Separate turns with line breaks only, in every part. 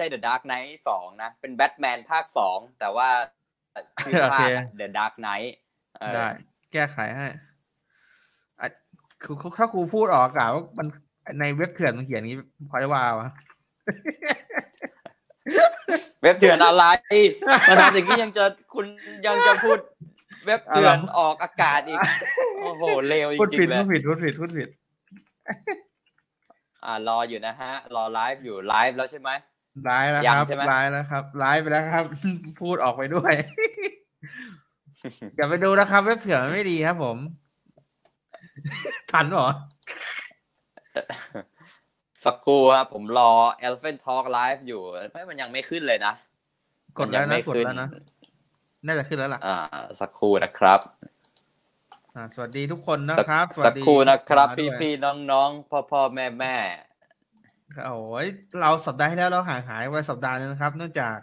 ช่ The Dark Knight สองนะ เป็นแบทแมนภาคสองแต่ว่าชื่อภาค The Dark Knight
ได้ แก้ไขให้คือถ้าครูพูดออกอากาศว่ามันในเว็บเถื่อนมันเขียนอย่างนี้พอจะว่าวะ
เว็บเถื่อนอะไรมาทำอย่างนี้ยังจะคุณยังจะพูดเว็บเถื่อนออกอากาศอีก โอ้โหเลวจริงๆเลย
พูดผิดพูดผิดพูดผิด
อ่ารออยู่นะฮะ รอไลฟ์อยู่ไลฟ์แล้วใช่ไหม
ไลฟ์แล้วครับไลฟ์แล้วครับไลฟ์ไปแล้วครับ พูดออกไปด้วย อย่าไปดูนะครับเว็บเถื่อนไม่ดีครับผม ทันเหรอ
สักครู่ครับผมรอ Eleven Talk Live อยู่ไม่มันยังไม่ขึ้นเลยนะ
กดแล้วนะกดแล้วนะ น่าจะขึ้นแล้วล่ะ
อ่า สักครู่นะครับ
อ่าสวัสดีทุกคนนะครับ
สักครู่นะครับ พี่พี่น้องน้องพ่อพ่อแม่แม่
โอ้ยเราสัปดาห์ที่แล้วเราห่างหายไปสัปดาห์นึงนะครับ เนื่องจาก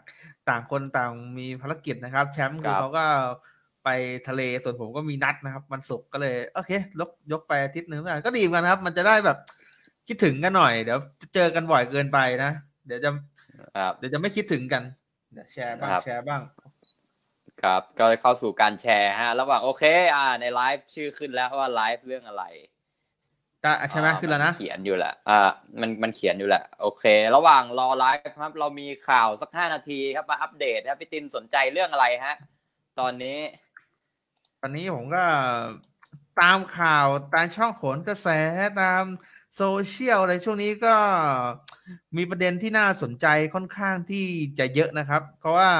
ต่างคนต่างมีภารกิจนะครับ แชมป์คือเขาก็ไปทะเลส่วนผมก็มีนัดนะครับวันศุกร์ก็เลย โอเคยกยกไปอาทิตย์หนึ่งแล้วก็ดีกันนะครับ มันจะได้แบบคิดถึงกันหน่อยเดี๋ยวจะเจอกันบ่อยเกินไปนะเดี๋ยวจะเดี๋ยวจะไม่คิดถึงกันเดี๋ยวแชร์บ้างแชร์บ้าง
ครับ ก็เข้าสู่การแชร์ฮะ ระหว่างโอเค อ่า ในไลฟ์ชื่อขึ้นแล้วว่าไลฟ์เรื่องอะไร
ใช่ไหมขึ้นแล้วนะ
เขียนอยู่แหละอ่ามันมันเขียนอยู่แหละ โอเค ระหว่างรอไลฟ์ครับ เรามีข่าวสักห้านาทีครับมาอัปเดตครับพี่ตินสนใจเรื่องอะไรฮะ ตอนนี้
ตอนนี้ผมก็ตามข่าวตามช่องโหนกระแสตามโซเชียลอะไรช่วงนี้ก็มีประเด็นที่น่าสนใจค่อนข้างที่จะเยอะนะครับ เพราะว่า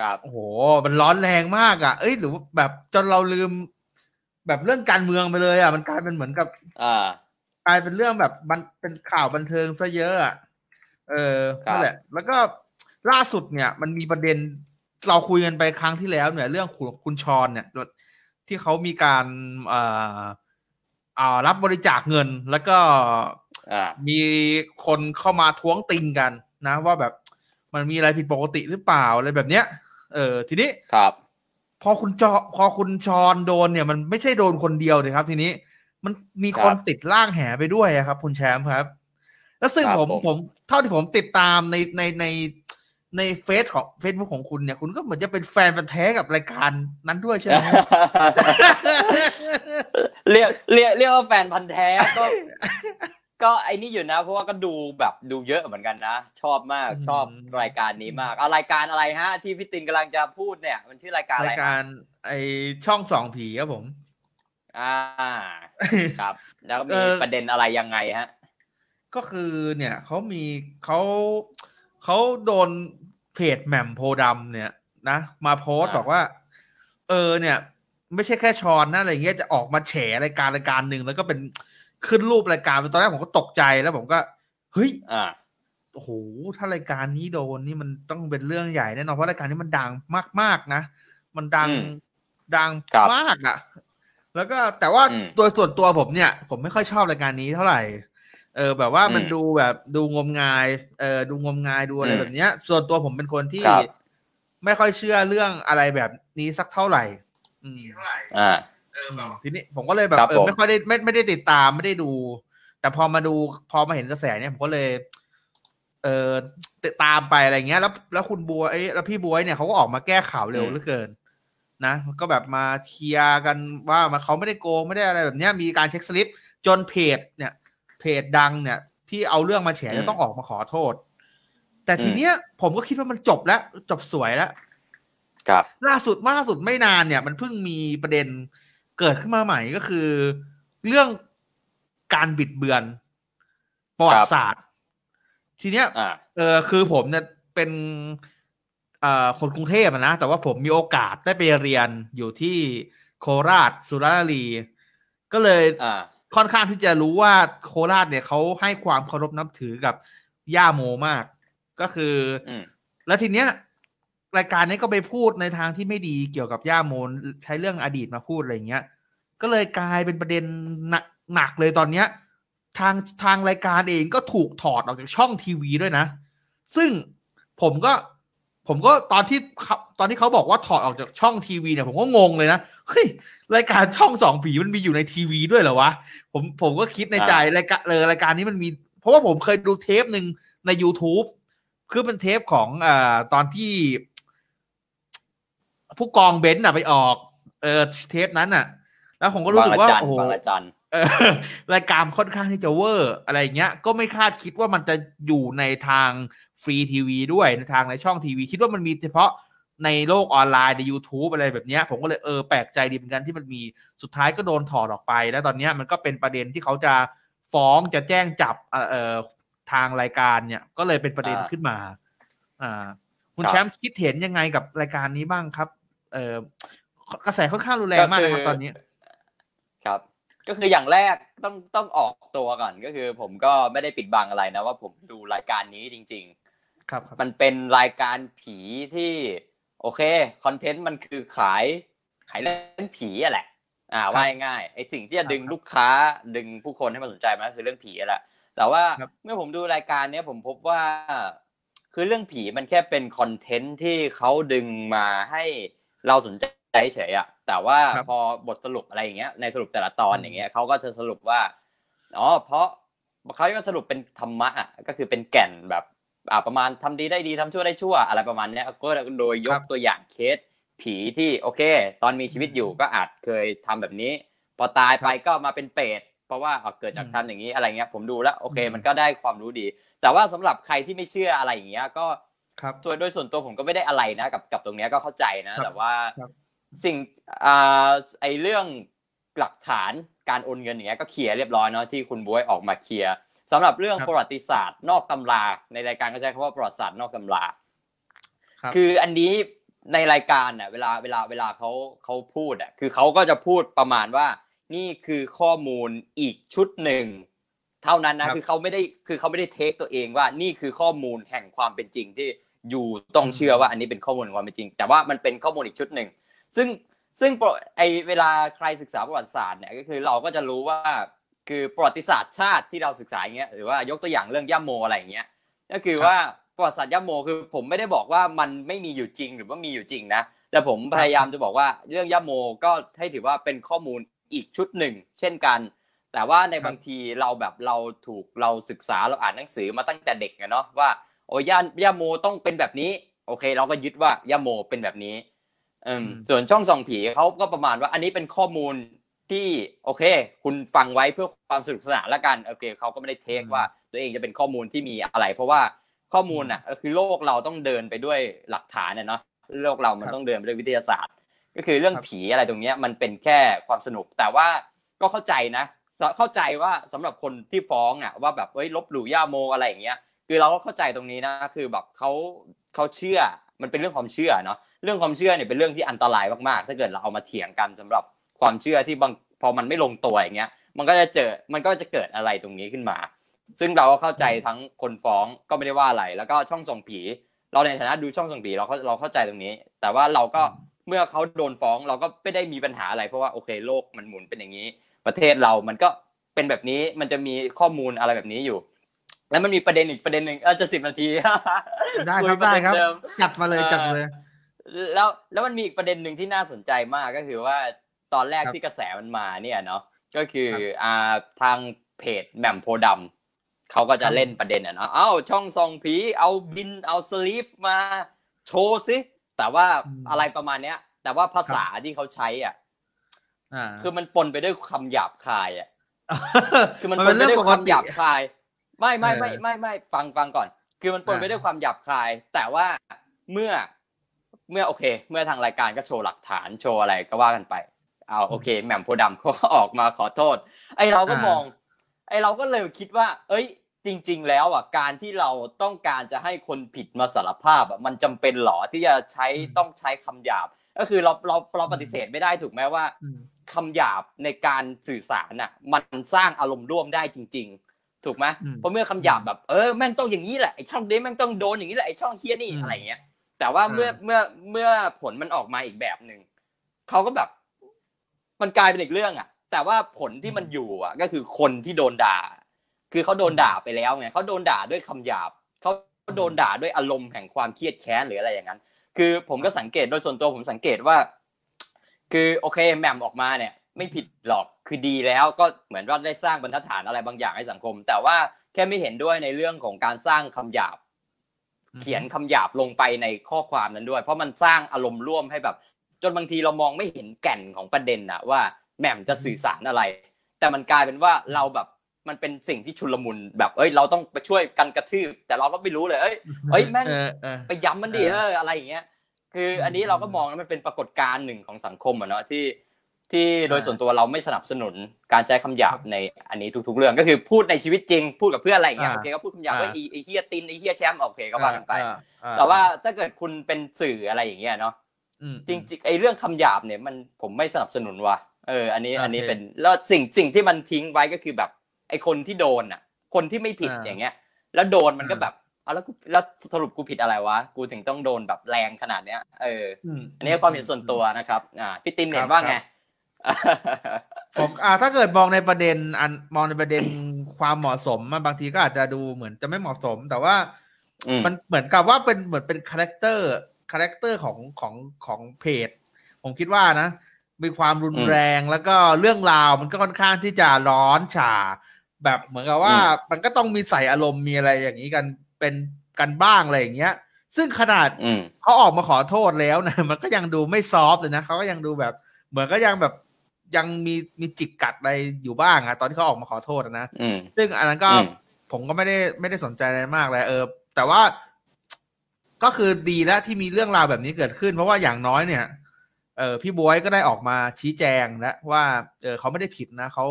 ครับ
โอ้โหมันร้อนแรงมากอะ เอ้ยหรือแบบจนเราลืม แบบเรื่องการเมืองไปเลย อะ มันกลายเป็นเหมือนกับ
อ่า
กลายเป็นเรื่องแบบมันเป็นข่าวบันเทิงซะเยอะอะเออนั่นแหละ แล้วก็ล่าสุดเนี่ย มันมีประเด็นเราคุยกันไปครั้งที่แล้วเนี่ย เรื่องคุณคุณชอนเนี่ย ที่เขามีการอ่าอ่ารับบริจาคเงินแล้วก็มีคนเข้ามาท้วงติงกันนะ ว่าแบบมันมีอะไรผิดปกติหรือเปล่าอะไรแบบเนี้ย เออทีนี้
ครับ
พ อคุณจอพอคุณชอนโดนเนี่ยมันไม่ใช่โดนคนเดียวเลยครับ ทีนี้ มันมีคนติดล่างแหไปด้วยครับ คุณแชมป์ครับ แล้วซึ่งผมผมเท่าที่ผมติดตามในในในในเฟซของเฟซบุ๊กของคุณเนี่ยคุณก็เหมือนจะเป็นแฟนพันธ์แท้กับรายการนั้นด้วยใช่ไหม
เรียกเรียกเรียกว่าแฟนพันธ์แท้ก็ ก็ไอ้นี่อยู่นะ เพราะว่าก็ดูแบบดูเยอะเหมือนกันนะ ชอบมากชอบรายการนี้มากเอารายการอะไรฮะ ที่พี่ตินกำลังจะพูดเนี่ย มันชื่อรายการอะไร
รายการไอช่องสองผีครับผม
อ่าครับ แล้วมีประเด็นอะไรยังไงฮะ
ก็คือเนี่ยเขามีเขาเขาโดนเพจแหม่มโพดำเนี่ยนะมาโพสต์บอกว่า เออเนี่ย ไม่ใช่แค่ชอนนะอะไรเงี้ยจะออกมาแฉรายการรายการหนึ่งแล้วก็เป็น ขึ้นรูปรายการตอนแรกผมก็ตกใจแล้วผมก็เฮ้ย
อ่า
โอ้โหถ้ารายการนี้โดนนี่มันต้องเป็นเรื่องใหญ่แน่นอนเพราะรายการนี้มันดังมากๆนะ มันดังดังมากอะ แล้วก็แต่ว่าโดยส่วนตัวผมเนี่ย ผมไม่ค่อยชอบรายการนี้เท่าไหร่ เออ แบบว่ามันดูแบบดูงมงาย เออดูงมงายดูอะไรแบบเนี้ย ส่วนตัวผมเป็นคนที่ไม่ค่อยเชื่อเรื่องอะไรแบบนี้สักเท่าไหร่อืม
อ่า
ทีนี้ผมก็เลยแบบเออไม่ค่อยได้ไม่ไม่ได้ติดตามไม่ได้ดู แต่พอมาดูพอมาเห็นกระแสเนี่ยผมก็เลย เออติดตามไปอะไรเงี้ย แล้วแล้วคุณบัวไอ้แล้วพี่บัวเนี่ยเขาก็ออกมาแก้ข่าวเร็วเหลือเกิน นะก็แบบมาเคลียร์กันว่ามันเขาไม่ได้โกงไม่ได้อะไรแบบเนี้ยมีการเช็คสลิป จนเพจเนี่ย เพจดังเนี่ย ที่เอาเรื่องมาแฉจะต้องออกมาขอโทษ แต่ทีเนี้ยผมก็คิดว่ามันจบแล้ว จบสวยแล้ว
ครับ
ล่าสุดล่าสุดไม่นานเนี่ย มันเพิ่งมีประเด็น เกิดขึ้นมาใหม่ก็คือ เรื่องการบิดเบือนประวัติศาสตร์ ทีเนี้ยเออคือผมเนี่ยเป็นเอ่อคนกรุงเทพนะ แต่ว่าผมมีโอกาสได้ไปเรียนอยู่ที่โคราชสุราษฎร์รี ก็เลยค่อนข้างที่จะรู้ว่าโคราชเนี่ยเขาให้ความเคารพนับถือกับย่าโมมาก ก็คือ แล้วทีเนี้ย รายการนี้ก็ไปพูดในทางที่ไม่ดีเกี่ยวกับย่าโมใช้เรื่องอดีตมาพูดอะไรเงี้ย ก็เลยกลายเป็นประเด็นหนักเลยตอนเนี้ย ทางทางรายการเองก็ถูกถอดออกจากช่องทีวีด้วยนะ ซึ่งผมก็ผมก็ตอนที่ตอนที่เขาบอกว่าถอดออกจากช่องทีวีเนี่ยผมก็งงเลยนะเฮ้ยรายการช่องสองผีมันมีอยู่ในทีวีด้วยเหรอวะผมผมก็คิดในใจรายการเลยรายการนี้มันมี เพราะว่าผมเคยดูเทปหนึ่งใน YouTube คือเป็นเทปของอ่าตอนที่ ผู้กองเบนซ์อะไปออก เออเทปนั้นอะ แล้วผมก็รู้สึกว่าโอ้โหรายการค่อนข้างที่จะเวอร์อะไรเงี้ย ก็ไม่คาดคิดว่ามันจะอยู่ในทางฟรีทีวีด้วยในทางในช่องทีวี คิดว่ามันมีเฉพาะในโลกออนไลน์ใน YouTube อะไรแบบนี้ผมก็เลยเออแปลกใจดีเหมือนกันที่มันมีสุดท้ายก็โดนถอดออกไป แล้วตอนนี้มันก็เป็นประเด็นที่เขาจะฟ้องจะแจ้งจับเอ่อทางรายการเนี่ย ก็เลยเป็นประเด็นขึ้นมา อ่า คุณแชมป์คิดเห็นยังไงกับรายการนี้บ้างครับ เออกระแสค่อนข้างรุนแรงมากนะครับตอนนี้
ครับ ก็คืออย่างแรกต้องต้องออกตัวก่อนก็คือ ผมก็ไม่ได้ปิดบังอะไรนะว่าผมดูรายการนี้จริง
ๆ ครับ
มันเป็นรายการผีที่ โอเคคอนเทนต์มันคือขาย ขายเรื่องผีอะแหละ อ่าว่าง่ายไอ้สิ่งที่จะดึงลูกค้าดึงผู้คนให้มาสนใจมันคือเรื่องผีแหละแต่ว่าเมื่อผมดูรายการเนี้ยผมพบว่า คือเรื่องผีมันแค่เป็นคอนเทนต์ที่เขาดึงมาให้ เราสนใจเฉยอะแต่ว่าพอบทสรุปอะไรอย่างเงี้ยในสรุปแต่ละตอนอย่างเงี้ยเขาก็จะสรุปว่าอ๋อเพราะเขาจะสรุปเป็นธรรมะอะก็คือเป็นแก่นแบบอ่าประมาณทำดีได้ดีทำชั่วได้ชั่ว อะไรประมาณนี้ก็โดยยกตัวอย่างเคสผีที่โอเค ตอนมีชีวิตอยู่ก็อาจเคยทำแบบนี้ พอตายไปก็มาเป็นเปรตเพราะว่าเกิดจากทำอย่างนี้อะไรเงี้ยผมดูแล้วโอเค มันก็ได้ความรู้ดี แต่ว่าสำหรับใครที่ไม่เชื่ออะไรอย่างเงี้ยก็
ครับ
โดยส่วนตัวผมก็ไม่ได้อะไรนะกับกับตรงเนี้ยก็เข้าใจนะ แต่ว่าสิ่งอ่าไอเรื่องหลักฐานการโอนเงินอย่างเงี้ยก็เคลียร์เรียบร้อยเนาะที่คุณบวยออกมาเคลียร์สำหรับเรื่องประวัติศาสตร์นอกตำราในรายการก็ใช้คำว่าประวัติศาสตร์นอกตำราคืออันนี้ในรายการเน่ะเวลาเวลาเวลาเขาเขาพูดอะคือเขาก็จะพูดประมาณว่า นี่คือข้อมูลอีกชุดหนึ่ง เท่านั้นนะคือเขาไม่ได้คือเขาไม่ได้เทคตัวเองว่านี่คือข้อมูลแห่งความเป็นจริงที่ อยู่ต้องเชื่อว่าอันนี้เป็นข้อมูลความเป็นจริง แต่ว่ามันเป็นข้อมูลอีกชุดหนึ่ง ซึ่งซึ่งไอเวลาใครศึกษาประวัติศาสตร์เนี่ยก็คือเราก็จะรู้ว่าคือประวัติศาสตร์ชาติที่เราศึกษาอย่างเงี้ยหรือว่ายกตัวอย่างเรื่องย่าโมอะไรอย่างเงี้ยก็คือว่าประวัติศาสตร์ย่าโมคือผมไม่ได้บอกว่ามันไม่มีอยู่จริงหรือว่ามีอยู่จริงนะแต่ผมพยายามจะบอกว่าเรื่องย่าโมก็ให้ถือว่าเป็นข้อมูลอีกชุดหนึ่ง เช่นกัน แต่ว่าในบางทีเราแบบเราถูกเราศึกษาเราอ่านหนังสือมาตั้งแต่เด็กเนาะว่า โอ้ย่าย่าโมต้องเป็นแบบนี้ โอเค เราก็ยึดว่าย่าโมเป็นแบบนี้อืมส่วนช่องส่องผีเขาก็ประมาณว่า อันนี้เป็นข้อมูลที่โอเค คุณฟังไว้เพื่อความสนุกสนานละกันโอเคเขาก็ไม่ได้เทคว่า ตัวเองจะเป็นข้อมูลที่มีอะไร เพราะว่าข้อมูลอะก็คือโลกเราต้องเดินไปด้วยหลักฐานเนาะโลกเรามันต้องเดินไปด้วยวิทยาศาสตร์ ก็คือเรื่องผีอะไรตรงเนี้ยมันเป็นแค่ความสนุก แต่ว่าก็เข้าใจนะ เข้าใจว่าสำหรับคนที่ฟ้องอะว่าแบบเฮ้ยลบหลู่ย่าโมอะไรอย่างเงี้ย คือเราก็เข้าใจตรงนี้นะคือแบบเขาเขาเชื่อมันเป็นเรื่องความเชื่อเนาะเรื่องความเชื่อเนี่ยเป็นเรื่องที่อันตรายมากๆ ถ้าเกิดเราเอามาเถียงกันสำหรับความเชื่อที่บางพอมันไม่ลงตัวอย่างเงี้ย มันก็จะเจอมันก็จะเกิดอะไรตรงนี้ขึ้นมา ซึ่งเราก็เข้าใจทั้งคนฟ้องก็ไม่ได้ว่าอะไร แล้วก็ช่องส่งผี เราในฐานะดูช่องส่งผีเราเราเข้าใจตรงนี้ แต่ว่าเราก็เมื่อเขาโดนฟ้องเราก็ไม่ได้มีปัญหาอะไร เพราะว่าโอเคโลกมันหมุนเป็นอย่างนี้ ประเทศเรามันก็เป็นแบบนี้มันจะมีข้อมูลอะไรแบบนี้อยู่ แล้วมันมีประเด็นอีกประเด็นหนึ่งอาจจะสิบนาที
ได้ครับได้ครับจัดมาเลยจัดเลย
แล้วแล้วมันมีอีกประเด็นหนึ่งที่น่าสนใจมากก็คือว่าตอนแรกที่กระแสมันมาเนี่ยเนาะก็คืออ่าทางเพจแหม่มโพดำเขาก็จะเล่นประเด็นอะเนาะเอ้าช่องซองผีเอาบินเอาสลีปมาโชว์สิแต่ว่าอะไรประมาณเนี้ย แต่ว่าภาษาที่เขาใช้อะคือมันปนไปด้วยคำหยาบคายอะคือมันปนไปด้วยความหยาบคาย ไม่ไม่ไม่ไม่ไม่ฟังฟังก่อน คือมันปนไปด้วยความหยาบคาย แต่ว่าเมื่อเมื่อโอเค เมื่อทางรายการก็โชว์หลักฐานโชว์อะไรก็ว่ากันไปเอาโอเคแหม่มโพดำเขาออกมาขอโทษ ไอเราก็มอง ไอเราก็เลยคิดว่า เอ้ย จริง ๆ แล้วอะการที่เราต้องการจะให้คนผิดมาสารภาพอะมันจำเป็นหรอที่จะใช้ต้องใช้คำหยาบ ก็คือเราเราเราปฏิเสธไม่ได้ถูกไหมว่าคำหยาบในการสื่อสารอะ มันสร้างอารมณ์ร่วมได้จริง ๆ ถูกไหมเพราะเมื่อคำหยาบแบบเออแม่งต้องอย่างนี้แหละไอช่องนี้แม่งต้องโดนอย่างนี้แหละไอช่องเฮียนี่อะไรเงี้ย แต่ว่าเมื่อเมื่อเมื่อผลมันออกมาอีกแบบหนึ่งเขาก็แบบ มันกลายเป็นอีกเรื่องอะ แต่ว่าผลที่มันอยู่อะ ก็คือคนที่โดนด่า คือเขาโดนด่าไปแล้วไงเขาโดนด่าด้วยคำหยาบเขาโดนด่าด้วยอารมณ์แห่งความเครียดแค้นหรืออะไรอย่างนั้น คือผมก็สังเกตโดยส่วนตัวผมสังเกตว่า คือโอเคแหม่มออกมาเนี่ย ไม่ผิดหรอกคือดีแล้วก็เหมือนว่าได้สร้างบรรทัดฐานอะไรบางอย่างให้สังคม แต่ว่าแค่ไม่เห็นด้วยในเรื่องของการสร้างคำหยาบ เขียนคำหยาบลงไปในข้อความนั้นด้วย เพราะมันสร้างอารมณ์ร่วมให้แบบ จนบางทีเรามองไม่เห็นแก่นของประเด็นอะว่าแหม่มจะสื่อสารอะไร แต่มันกลายเป็นว่าเราแบบมันเป็นสิ่งที่ชุลมุนแบบเอ้ย เราต้องไปช่วยกันกระทืบแต่เราก็ไม่รู้เลยเอ้ยเอ้ยแม่งไปย้ำมันดิเอออะไรอย่างเงี้ยคืออันนี้เราก็มองว่ามันเป็นปรากฏการณ์หนึ่งของสังคมอะเนาะที่ ที่โดยส่วนตัวเราไม่สนับสนุนการใช้คำหยาบในอันนี้ทุกๆเรื่องก็คือพูดในชีวิตจริงพูดกับเพื่อนอะไรอย่างเงี้ยโอเคก็พูดคำหยาบว่าไอ้เฮียตินไอ้เฮียแชมป์โอเคก็ว่ากันไป แต่ว่าถ้าเกิดคุณเป็นสื่ออะไรอย่างเงี้ยเนาะจริงๆไอ้เรื่องคำหยาบเนี่ยมันผมไม่สนับสนุนว่ะเอออันนี้อันนี้เป็นแล้วสิ่งสิ่งที่มันทิ้งไว้ก็คือแบบไอ้คนที่โดนอะ คนที่ไม่ผิดอย่างเงี้ย แล้วโดนมันก็แบบเอาแล้วแล้วสรุปกูผิดอะไรวะกูถึงต้องโดนแบบแรงขนาดเนี้ยเอออันนี้ความเห็นส่วนตัวนะครับอ่าพี่ตินเห็นว่าไง
ผมอ่าถ้าเกิดมองในประเด็นอันมองในประเด็นความเหมาะสมมันบางทีก็อาจจะดูเหมือนจะไม่เหมาะสม แต่ว่ามันเหมือนกับว่าเป็นเหมือนเป็น character character ของของของเพจ ผมคิดว่านะ มีความรุนแรงแล้วก็เรื่องราวมันก็ค่อนข้างที่จะร้อนฉ่าแบบเหมือนกับว่ามันก็ต้องมีใส่อารมณ์มีอะไรอย่างนี้กันเป็นกันบ้างอะไรอย่างเงี้ย ซึ่งขนาดเขาออกมาขอโทษแล้วนะมันก็ยังดูไม่ซอฟเลยนะเขาก็ยังดูแบบ เหมือนก็ยังแบบ ยังมีมีจิกกัดอะไรอยู่บ้างอะตอนที่เขาออกมาขอโทษนะซึ่งอันนั้นก็ผมก็ไม่ได้ไม่ได้สนใจอะไรมากเลยเออ แต่ว่าก็คือดีแล้วที่มีเรื่องราวแบบนี้เกิดขึ้น เพราะว่าอย่างน้อยเนี่ยเออพี่บวยก็ได้ออกมาชี้แจงแล้วว่าเออเขาไม่ได้ผิดนะเขา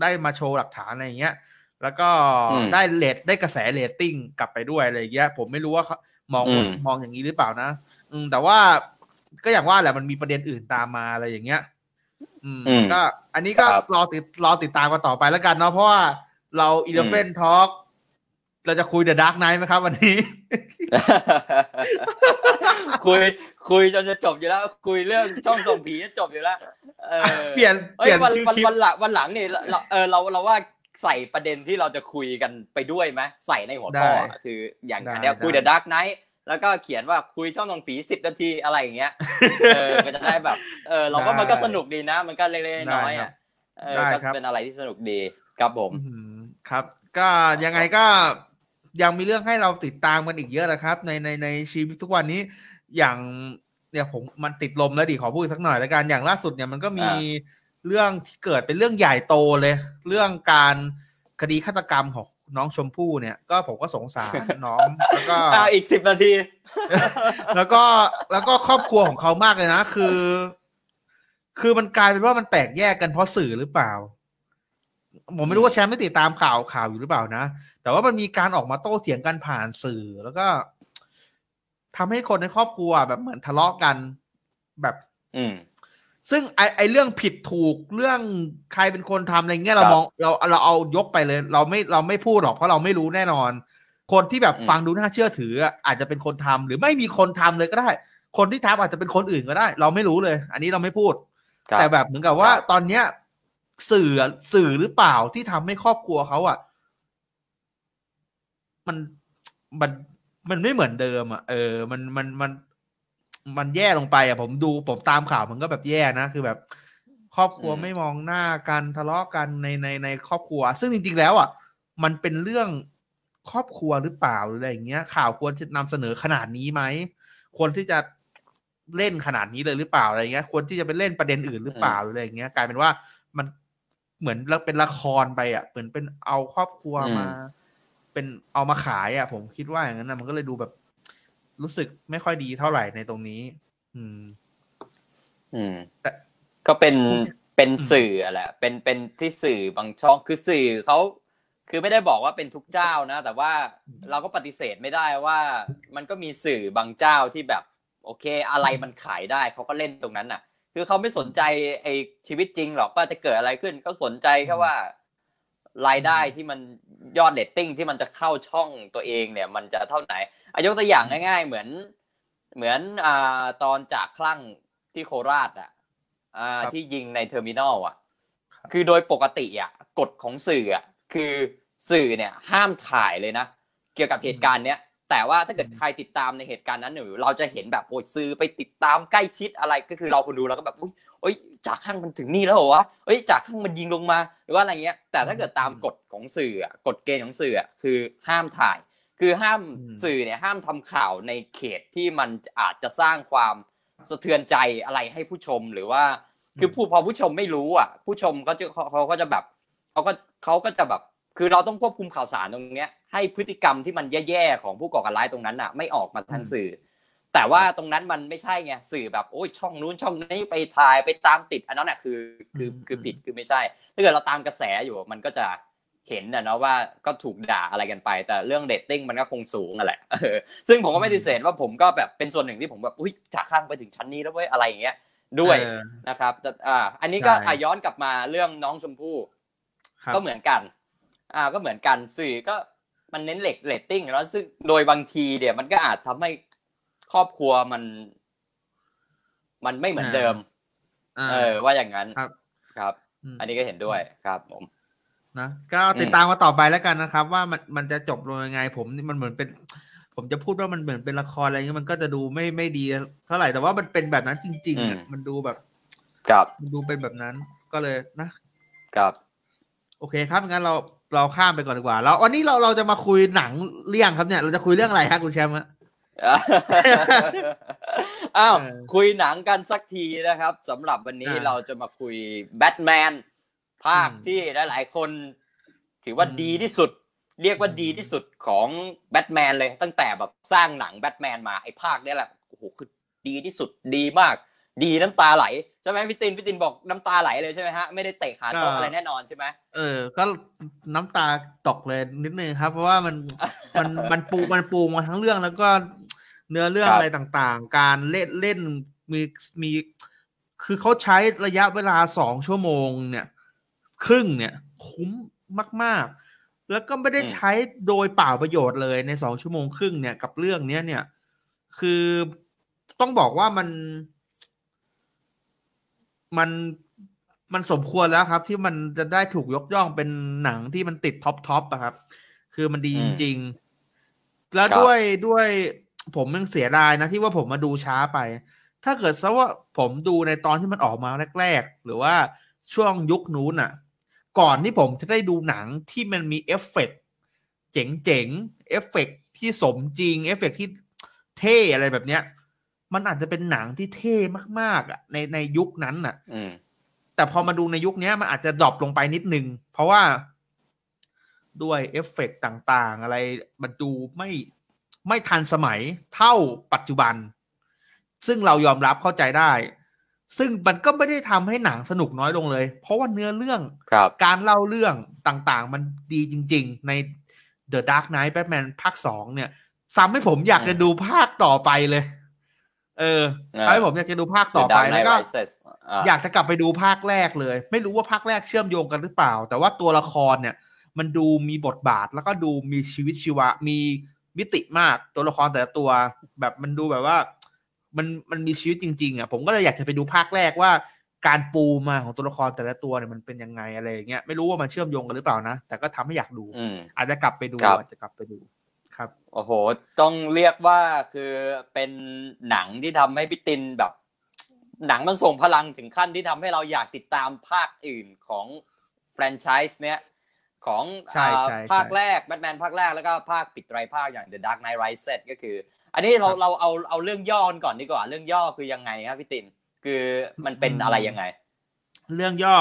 ได้มาโชว์หลักฐานอะไรอย่างเงี้ย แล้วก็ได้เรตได้กระแสเรตติ้งกลับไปด้วยอะไรอย่างเงี้ย ผมไม่รู้ว่ามองมองอย่างนี้หรือเปล่านะ อืมแต่ว่าก็อย่างว่าแหละมันมีประเด็นอื่นตามมาอะไรอย่างเงี้ยอืม ก็อันนี้ก็รอติดรอติดตามกันต่อไปแล้วกันเนาะเพราะว่าเรา Eleven Talk เราจะคุย The Dark Knight ไหมครับ วันนี้
คุยคุยจนจะจบอยู่แล้ว คุยเรื่องช่องส่งผีจะจบอยู่แล้ว
เปลี่ยนเปลี่ยน
วันวันวันหลังวันหลังนี่เราเออเราเราว่าใส่ประเด็นที่เราจะคุยกันไปด้วยไหมใส่ในหัวข้อคืออย่างอันนี้คุย The Dark Knight แล้วก็เขียนว่าคุยช่องนองผีสิบนาทีอะไรอย่างเงี้ยเออก็จะได้แบบเออเราก็มันก็สนุกดีนะ มันก็เล็กๆน้อยๆอะเออก็เป็นอะไรที่สนุกดีครับผม
ครับ ก็ยังไงก็ยังมีเรื่องให้เราติดตามกันอีกเยอะนะครับ ในในในชีวิตทุกวันนี้อย่างเนี่ยผมมันติดลมแล้วดิขอพูดสักหน่อยแล้วกันอย่างล่าสุดเนี่ยมันก็มีเรื่องที่เกิดเป็นเรื่องใหญ่โตเลย เรื่องการคดีฆาตกรรมของ น้องชมพู่เนี่ย ก็ผมก็สงสารน้องแล้วก็
อีกสิบนาที
แล้วก็แล้วก็ครอบครัวของเขามากเลยนะ คือ คือมันกลายเป็นว่ามันแตกแยกกันเพราะสื่อหรือเปล่า ผมไม่รู้ว่าแชมป์ไม่ติดตามข่าวข่าวอยู่หรือเปล่านะ แต่ว่ามันมีการออกมาโต้เถียงกันผ่านสื่อแล้วก็ทำให้คนในครอบครัวแบบเหมือนทะเลาะกัน แบบ
อืม
ซึ่งไอไอเรื่องผิดถูกเรื่องใครเป็นคนทำอะไรเงี้ยเรามองเราเราเอายกไปเลย เราไม่เราไม่พูดหรอกเพราะเราไม่รู้แน่นอน คนที่แบบฟังดูน่าเชื่อถือ อาจจะเป็นคนทำหรือไม่มีคนทำเลยก็ได้ คนที่ทำอาจจะเป็นคนอื่นก็ได้ เราไม่รู้เลย อันนี้เราไม่พูด แต่แบบเหมือนกับว่าตอนเนี้ยสื่อสื่อหรือเปล่าที่ทำให้ครอบครัวเขาอะ มันมันมันไม่เหมือนเดิมอะเออ มันมันมัน มันแย่ลงไปอะผมดูผมตามข่าวมันก็แบบแย่นะ คือแบบ ครอบครัวไม่มองหน้ากันทะเลาะกันในในในครอบครัว ซึ่งจริงๆแล้วอะมันเป็นเรื่องครอบครัวหรือเปล่าหรืออะไรอย่างเงี้ย ข่าวควรจะนำเสนอขนาดนี้ไหมควรที่จะเล่นขนาดนี้เลยหรือเปล่าอะไรเงี้ย ควรที่จะไปเล่นประเด็นอื่นหรือเปล่าหรืออะไรอย่างเงี้ย กลายเป็นว่ามันเหมือนเป็นละครไปอะเหมือนเป็นเอาครอบครัวมา เป็นเอามาขายอะ ผมคิดว่าอย่างนั้นนะมันก็เลยดูแบบ รู้สึกไม่ค่อยดีเท่าไหร่ในตรงนี้ อืม
อืมแต่ก็เป็นเป็นสื่อแหละเป็นเป็นที่สื่อบางช่องคือสื่อเขาคือไม่ได้บอกว่าเป็นทุกเจ้านะ แต่ว่าเราก็ปฏิเสธไม่ได้ว่า มันก็มีสื่อบางเจ้าที่แบบ โอเค อะไรมันขายได้เขาก็เล่นตรงนั้นน่ะ คือเขาไม่สนใจไอ้ชีวิตจริงหรอกว่าจะเกิดอะไรขึ้นเขาสนใจแค่ว่า รายได้ที่มันยอดเรตติ้งที่มันจะเข้าช่องตัวเองเนี่ย มันจะเท่าไหน อ่ายกตัวอย่างง่าย ๆ เหมือน เหมือนอ่าตอนจ่าคลั่งที่โคราชอะอ่าที่ยิงใน Terminal อะ คือโดยปกติอะกฎของสื่ออะคือสื่อเนี่ยห้ามถ่ายเลยนะ เกี่ยวกับเหตุการณ์เนี้ยแต่ว่าถ้าเกิดใครติดตามในเหตุการณ์นั้นอยู่เราจะเห็นแบบโอ้ยสื่อไปติดตามใกล้ชิดอะไรก็คือเราคนดูเราก็แบบอุ้ย เอ้ยจากข้างมันถึงนี่แล้วเหรอวะเอ้ยจากข้างมันยิงลงมาหรือว่าอะไรเงี้ย แต่ถ้าเกิดตามกฎของสื่อกฎเกณฑ์ของสื่อคือห้ามถ่าย คือห้ามสื่อเนี่ยห้ามทำข่าวในเขตที่มันอาจจะสร้างความสะเทือนใจอะไรให้ผู้ชมหรือว่า คือผู้พอผู้ชมไม่รู้อะ ผู้ชมเขาจะเขาก็จะแบบเขาก็เขาก็จะแบบ คือเราต้องควบคุมข่าวสารตรงเนี้ย ให้พฤติกรรมที่มันแย่ๆของผู้ก่อการร้ายตรงนั้นอะ ไม่ออกมาทางสื่อ แต่ว่าตรงนั้นมันไม่ใช่ไงสื่อแบบโอ้ยช่องนู้นช่องนี้ไปถ่ายไปตามติดอันนั้นอะคือคือคือผิดคือไม่ใช่ ถ้าเกิดเราตามกระแสอยู่มันก็จะเห็นนะเนาะว่าก็ถูกด่าอะไรกันไป แต่เรื่องเดตติ้งมันก็คงสูงอะแหละซึ่งผมก็ไม่ดิเสธว่าผมก็แบบเป็นส่วนหนึ่งที่ผมแบบอุ้ยจากข้างไปถึงชั้นนี้แล้วเว้ยอะไรอย่างเงี้ยด้วยนะครับอ่า อันนี้ก็ย้อนกลับมาเรื่องน้องชมพู่ก็เหมือนกัน อ่าก็เหมือนกันสื่อก็มันเน้นเหล็กเรตติ้งแล้วซึ่งโดยบางทีเดี๋ยวมันก็อาจทำให้ ครอบครัวมัน มันไม่เหมือนเดิม เออ ว่าอย่างนั้น
ครับ
ครับ อันนี้ก็เห็นด้วยครับผม
นะก็ติดตามมาต่อไปแล้วกันนะครับ ว่ามันมันจะจบลงยังไง ผมมันเหมือนเป็น ผมจะพูดว่ามันเหมือนเป็นละครอะไรเงี้ยมันก็จะดูไม่ไม่ดีเท่าไหร่แต่ว่ามันเป็นแบบนั้นจริงๆอะมันดูแบบ
ครับ
มันดูเป็นแบบนั้นก็เลยนะ
ครับ
โอเคครับงั้นเราเราข้ามไปก่อนดีกว่า แล้ววันนี้เราเราจะมาคุยหนังเรื่องครับเนี่ย เราจะคุยเรื่องอะไรครับคุณแชมป์
อ้าวคุยหนังกันสักทีนะครับสำหรับวันนี้เราจะมาคุยแบทแมนภาคที่หลาย ๆ คน ถือว่าดีที่สุด เรียกว่าดีที่สุดของแบทแมนเลยตั้งแต่แบบสร้างหนังแบทแมนมาไอ้ภาคนี้แหละโอ้โหคือดีที่สุดดีมาก ดีน้ำตาไหลใช่ไหมพี่ตินพี่ตินบอกน้ำตาไหลเลยใช่ไหมฮะไม่ได้เตะขาตรงอะไรแน่นอนใช่ไหม
เออ ก็น้ำตาตกเลยนิดนึงครับ เพราะว่ามันมันมันปูมันปูมาทั้งเรื่องแล้วก็เนื้อเรื่องอะไรต่างๆ การเล่นเล่นมีมี คือเขาใช้ระยะเวลาสองชั่วโมงเนี่ย ครึ่งเนี่ย คุ้มมาก ๆ แล้วก็ไม่ได้ใช้โดยเปล่าประโยชน์เลยในสองชั่วโมงครึ่งเนี่ยกับเรื่องเนี้ยเนี่ย คือต้องบอกว่ามัน มันมันสมควรแล้วครับ ที่มันจะได้ถูกยกย่องเป็นหนังที่มันติด top top อะครับ คือมันดีจริง ๆ แล้วด้วยด้วยผมยังเสียดายนะที่ว่าผมมาดูช้าไป ถ้าเกิดซะว่าผมดูในตอนที่มันออกมาแรกๆ หรือว่าช่วงยุคนู้นอะก่อนที่ผมจะได้ดูหนังที่มันมีเอฟเฟกเจ๋งๆเอฟเฟกที่สมจริงเอฟเฟกที่เท่อะไรแบบเนี้ย มันอาจจะเป็นหนังที่เท่มากๆอะในในยุคนั้นอะแต่พอมาดูในยุคนี้มันอาจจะ drop ลงไปนิดนึง เพราะว่าด้วยเอฟเฟกต่างๆ อะไรมันดูไม่ไม่ทันสมัยเท่าปัจจุบัน ซึ่งเรายอมรับเข้าใจได้ ซึ่งมันก็ไม่ได้ทำให้หนังสนุกน้อยลงเลย เพราะว่าเนื้อเรื่องการเล่าเรื่องต่างๆ มันดีจริง ๆ ใน The Dark Knight Batman ภาคสองเนี่ยซ้ำให้ผมอยากจะดูภาคต่อไปเลย เออทำให้ผมอยากจะดูภาคต่อไปแล้วก็อยากจะกลับไปดูภาคแรกเลย ไม่รู้ว่าภาคแรกเชื่อมโยงกันหรือเปล่า แต่ว่าตัวละครเนี่ย มันดูมีบทบาทแล้วก็ดูมีชีวิตชีวะมีมิติมากตัวละครแต่ละตัวแบบมันดูแบบว่า มันมันมีชีวิตจริง ๆอะผมก็เลยอยากจะไปดูภาคแรกว่า การปูมาของตัวละครแต่ละตัวเนี่ยมันเป็นยังไงอะไรอย่างเงี้ยไม่รู้ว่ามันเชื่อมโยงกันหรือเปล่านะแต่ก็ทำให้อยากดู อาจจะกลับไปดูอาจจะกลับไปดู ครับ
โอ้โห ต้องเรียกว่าคือเป็นหนังที่ทำให้พี่ตินแบบ หนังมันส่งพลังถึงขั้นที่ทำให้เราอยากติดตามภาคอื่นของแฟรนไชส์เนี้ยของภาคแรกแบทแมนภาคแรกแล้วก็ภาคปิดไตรภาคอย่าง The Dark Knight Rises ก็คือ อันนี้เราเราเอาเอาเรื่องย่อก่อนดีกว่า เรื่องย่อคือยังไงครับพี่ตินคือมันเป็นอะไรยังไง
เรื่องย่อ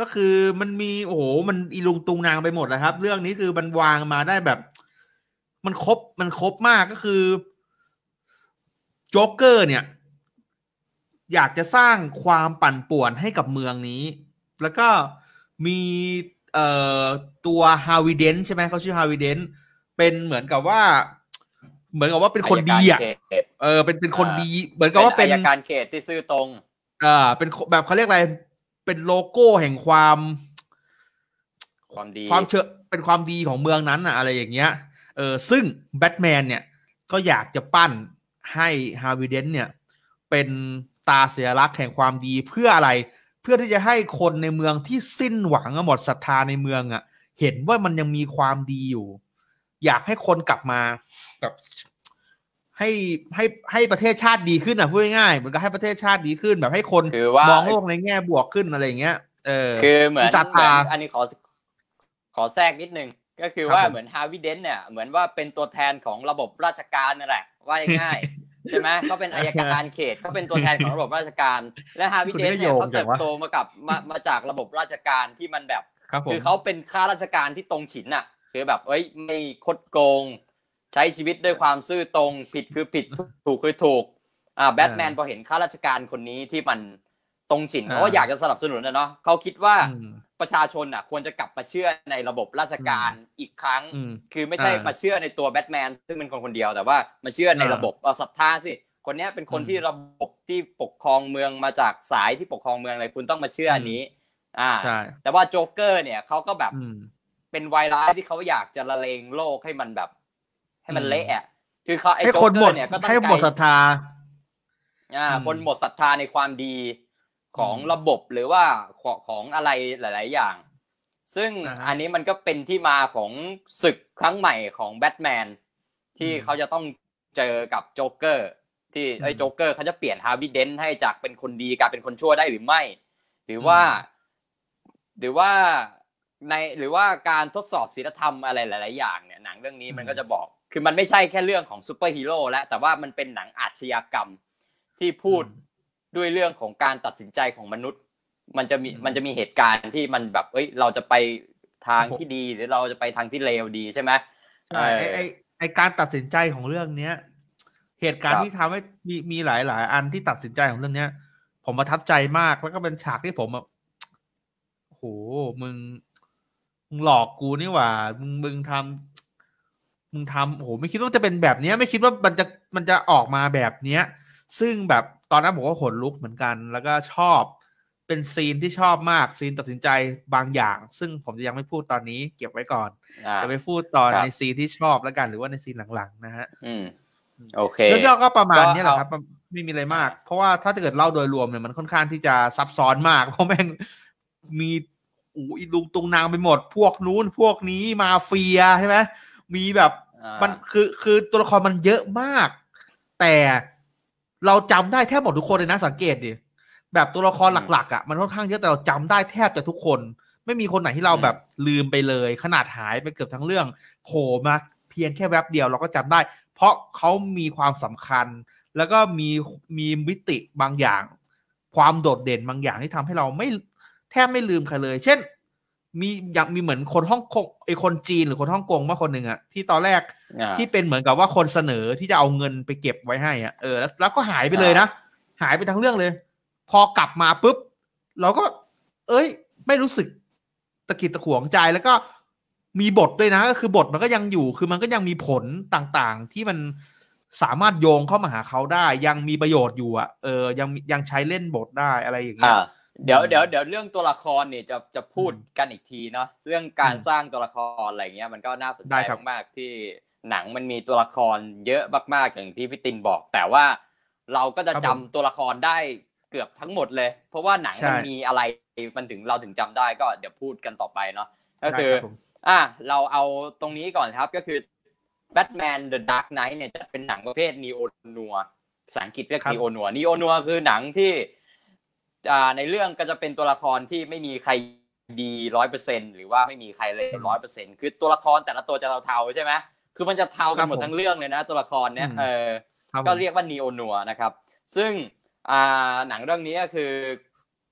ก็คือมันมีโอ้โหมันอีลุงตุงนางไปหมดเลยครับ เรื่องนี้คือมันวางมาได้แบบ มันครบมันครบมากก็คือโจ๊กเกอร์เนี่ย อยากจะสร้างความปั่นป่วนให้กับเมืองนี้ แล้วก็มีเอ่อตัวฮาวิเดนใช่ไหมเขาชื่อฮาวิเดนเป็นเหมือนกับว่า เหมือนกับว่าเป็นคนดีอะเออเป็นเป็นคนดี เหมือนกับว่าเป็น
อายการเขตที่ซื่อตรง
อ่าเป็นแบบเขาเรียกอะไร เป็นโลโก้แห่งความ
ความดี
ความเชื่อเป็นความดีของเมืองนั้นอะ อะไรอย่างเงี้ย เออซึ่งแบทแมนเนี่ยก็อยากจะปั้นให้ฮาวิเดนเนี่ยเป็นตาเสียรักแห่งความดีเพื่ออะไร เพื่อที่จะให้คนในเมืองที่สิ้นหวังหมดศรัทธาในเมืองอะ เห็นว่ามันยังมีความดีอยู่ อยากให้คนกลับมาแบบให้ให้ให้ประเทศชาติดีขึ้นอะพูดง่ายๆเหมือนกับให้ประเทศชาติดีขึ้นแบบให้คนมองโลกในแง่บวกขึ้นอะไรเงี้ยเออ
คือเหมือนอันนี้ขอขอแทรกนิดนึง ก็คือว่าเหมือนฮาวิเดนเนี่ยเหมือนว่าเป็นตัวแทนของระบบราชการนั่นแหละว่าง่ายใช่ไหมเขาเป็นอายการเขตเขาเป็นตัวแทนของระบบราชการ และฮาวิเดนเนี่ยเขาเติบโตมากับมามาจากระบบราชการที่มันแบบคือเขาเป็นข้าราชการที่ตรงฉินอะ คือแบบเอ้ยไม่คดโกง ใช้ชีวิตด้วยความซื่อตรงผิดคือผิดถูกคือถูกอ่าแบทแมนพอเห็นข้าราชการคนนี้ที่มันตรงฉินเขาก็อยากจะสนับสนุนนะเนาะเขาคิดว่า ประชาชนอะควรจะกลับมาเชื่อในระบบราชการอีกครั้ง คือไม่ใช่มาเชื่อในตัวแบทแมนซึ่งเป็นคนคนเดียวแต่ว่ามาเชื่อในระบบเอาศรัทธาสิคนนี้เป็นคนที่ระบบที่ปกครองเมืองมาจากสายที่ปกครองเมืองเลยคุณต้องมาเชื่ออันนี้ อ่าแต่ว่าโจ๊กเกอร์เนี่ยเขาก็แบบเป็นไวรัสที่เขาอยากจะละเลงโลกให้มันแบบ ให้มันเละอะคือเขาไอ้โจ๊กเกอร์เนี่ยก็ต้องให้
หมดศรัทธา
อ่า คนหมดศรัทธาในความดี ของระบบหรือว่าของอะไรหลาย ๆ อย่าง ซึ่งอันนี้มันก็เป็นที่มาของศึกครั้งใหม่ของแบทแมนที่เขาจะต้องเจอกับโจ๊กเกอร์ที่ไอ้โจ๊กเกอร์เขาจะเปลี่ยนฮาร์วีย์เดนท์ให้จากเป็นคนดีกลายเป็นคนชั่วได้หรือไม่ หรือว่า หรือว่าในหรือว่าการทดสอบศีลธรรมอะไรหลาย ๆ อย่างเนี่ยหนังเรื่องนี้มันก็จะบอก คือมันไม่ใช่แค่เรื่องของซูเปอร์ฮีโร่แล้วแต่ว่ามันเป็นหนังอาชญากรรมที่พูด ด้วยเรื่องของการตัดสินใจของมนุษย์ มันจะมีมันจะมีเหตุการณ์ที่มันแบบ เอ้ย เราจะไปทางที่ดีหรือเราจะไปทางที่เลวดีใช่ไหม
ใช่ไอไอการตัดสินใจของเรื่องเนี้ย เหตุการณ์ที่ทำให้มีมีหลายหลายอันที่ตัดสินใจของเรื่องเนี้ย ผมประทับใจมากแล้วก็เป็นฉากที่ผมแบบโหมึงมึงหลอกกูนี่หว่า มึงมึงทำมึงทำโหไม่คิดว่าจะเป็นแบบเนี้ย ไม่คิดว่ามันจะมันจะออกมาแบบเนี้ย ซึ่งแบบ ตอนนั้นผมก็ขนลุกเหมือนกัน แล้วก็ชอบเป็นซีนที่ชอบมากซีนตัดสินใจบางอย่าง ซึ่งผมจะยังไม่พูดตอนนี้เก็บไว้ก่อนจะไปพูดตอนในซีนที่ชอบแล้วกันหรือว่าในซีนหลังๆ นะฮะ
อืมโอเค
เรื่องย่อก็ประมาณนี้แหละครับ ไม่มีอะไรมาก เพราะว่าถ้าเกิดเล่าโดยรวมเนี่ยมันค่อนข้างที่จะซับซ้อนมาก เพราะแม่งมีอู้อีลุงตุงนางไปหมด พวกนู้นพวกนี้มาเฟียใช่ไหมมีแบบมันคือคือตัวละครมันเยอะมาก แต่ เราจำได้แทบหมดทุกคนเลยนะสังเกตดิแบบตัวละครหลักๆอะมันค่อนข้างเยอะแต่เราจำได้แทบจะทุกคน ไม่มีคนไหนที่เราแบบลืมไปเลย ขนาดหายไปเกือบทั้งเรื่องโผล่มาเพียงแค่แวบเดียวเราก็จำได้ เพราะเขามีความสำคัญ แล้วก็มีมีมิติบางอย่าง ความโดดเด่นบางอย่างที่ทำให้เราไม่แทบไม่ลืมใครเลย เช่น มีอย่างมีเหมือนคนฮ่องกงไอคนจีนหรือคนฮ่องกงมาคนหนึ่งอะที่ตอนแรกที่เป็นเหมือนกับว่าคนเสนอที่จะเอาเงินไปเก็บไว้ให้อะเออแล้วแล้วก็หายไปเลยนะ หายไปทั้งเรื่องเลย พอกลับมาปุ๊บ เราก็ เอ้ย ไม่รู้สึกตะกิดตะขวงใจแล้วก็มีบทด้วยนะ ก็คือบทมันก็ยังอยู่ คือมันก็ยังมีผลต่างๆ ที่มันสามารถโยงเข้ามาหาเขาได้ ยังมีประโยชน์อยู่อะเออยังยังใช้เล่นบทได้อะไรอย่างเงี้ย
เดี๋ยวเดี๋ยวเดี๋ยวเรื่องตัวละครเนี่ยจะจะพูดกันอีกทีเนาะเรื่องการสร้างตัวละครอะไรเงี้ยมันก็น่าสนใจมากๆที่หนังมันมีตัวละครเยอะมากๆอย่างที่พี่ตินบอก แต่ว่าเราก็จะจำตัวละครได้เกือบทั้งหมดเลย เพราะว่าหนังมันมีอะไรมันถึงเราถึงจำได้ก็เดี๋ยวพูดกันต่อไปเนาะก็คืออะเราเอาตรงนี้ก่อนครับก็คือ Batman The Dark Knight เนี่ยจะเป็นหนังประเภทนีโอนัวภาษาอังกฤษเรียกนีโอนัวนีโอนัวคือหนังที่ ในเรื่องก็จะเป็นตัวละครที่ไม่มีใครดีร้อยเปอร์เซ็นหรือว่าไม่มีใครเลยร้อยเปอร์เซ็นคือตัวละครแต่ละตัวจะเทาๆใช่ไหมคือมันจะเทากันหมดทั้งเรื่องเลยนะ ตัวละครเนี้ยเออก็เรียกว่า neo-noir นะครับ ซึ่งอ่าหนังเรื่องนี้ก็คือ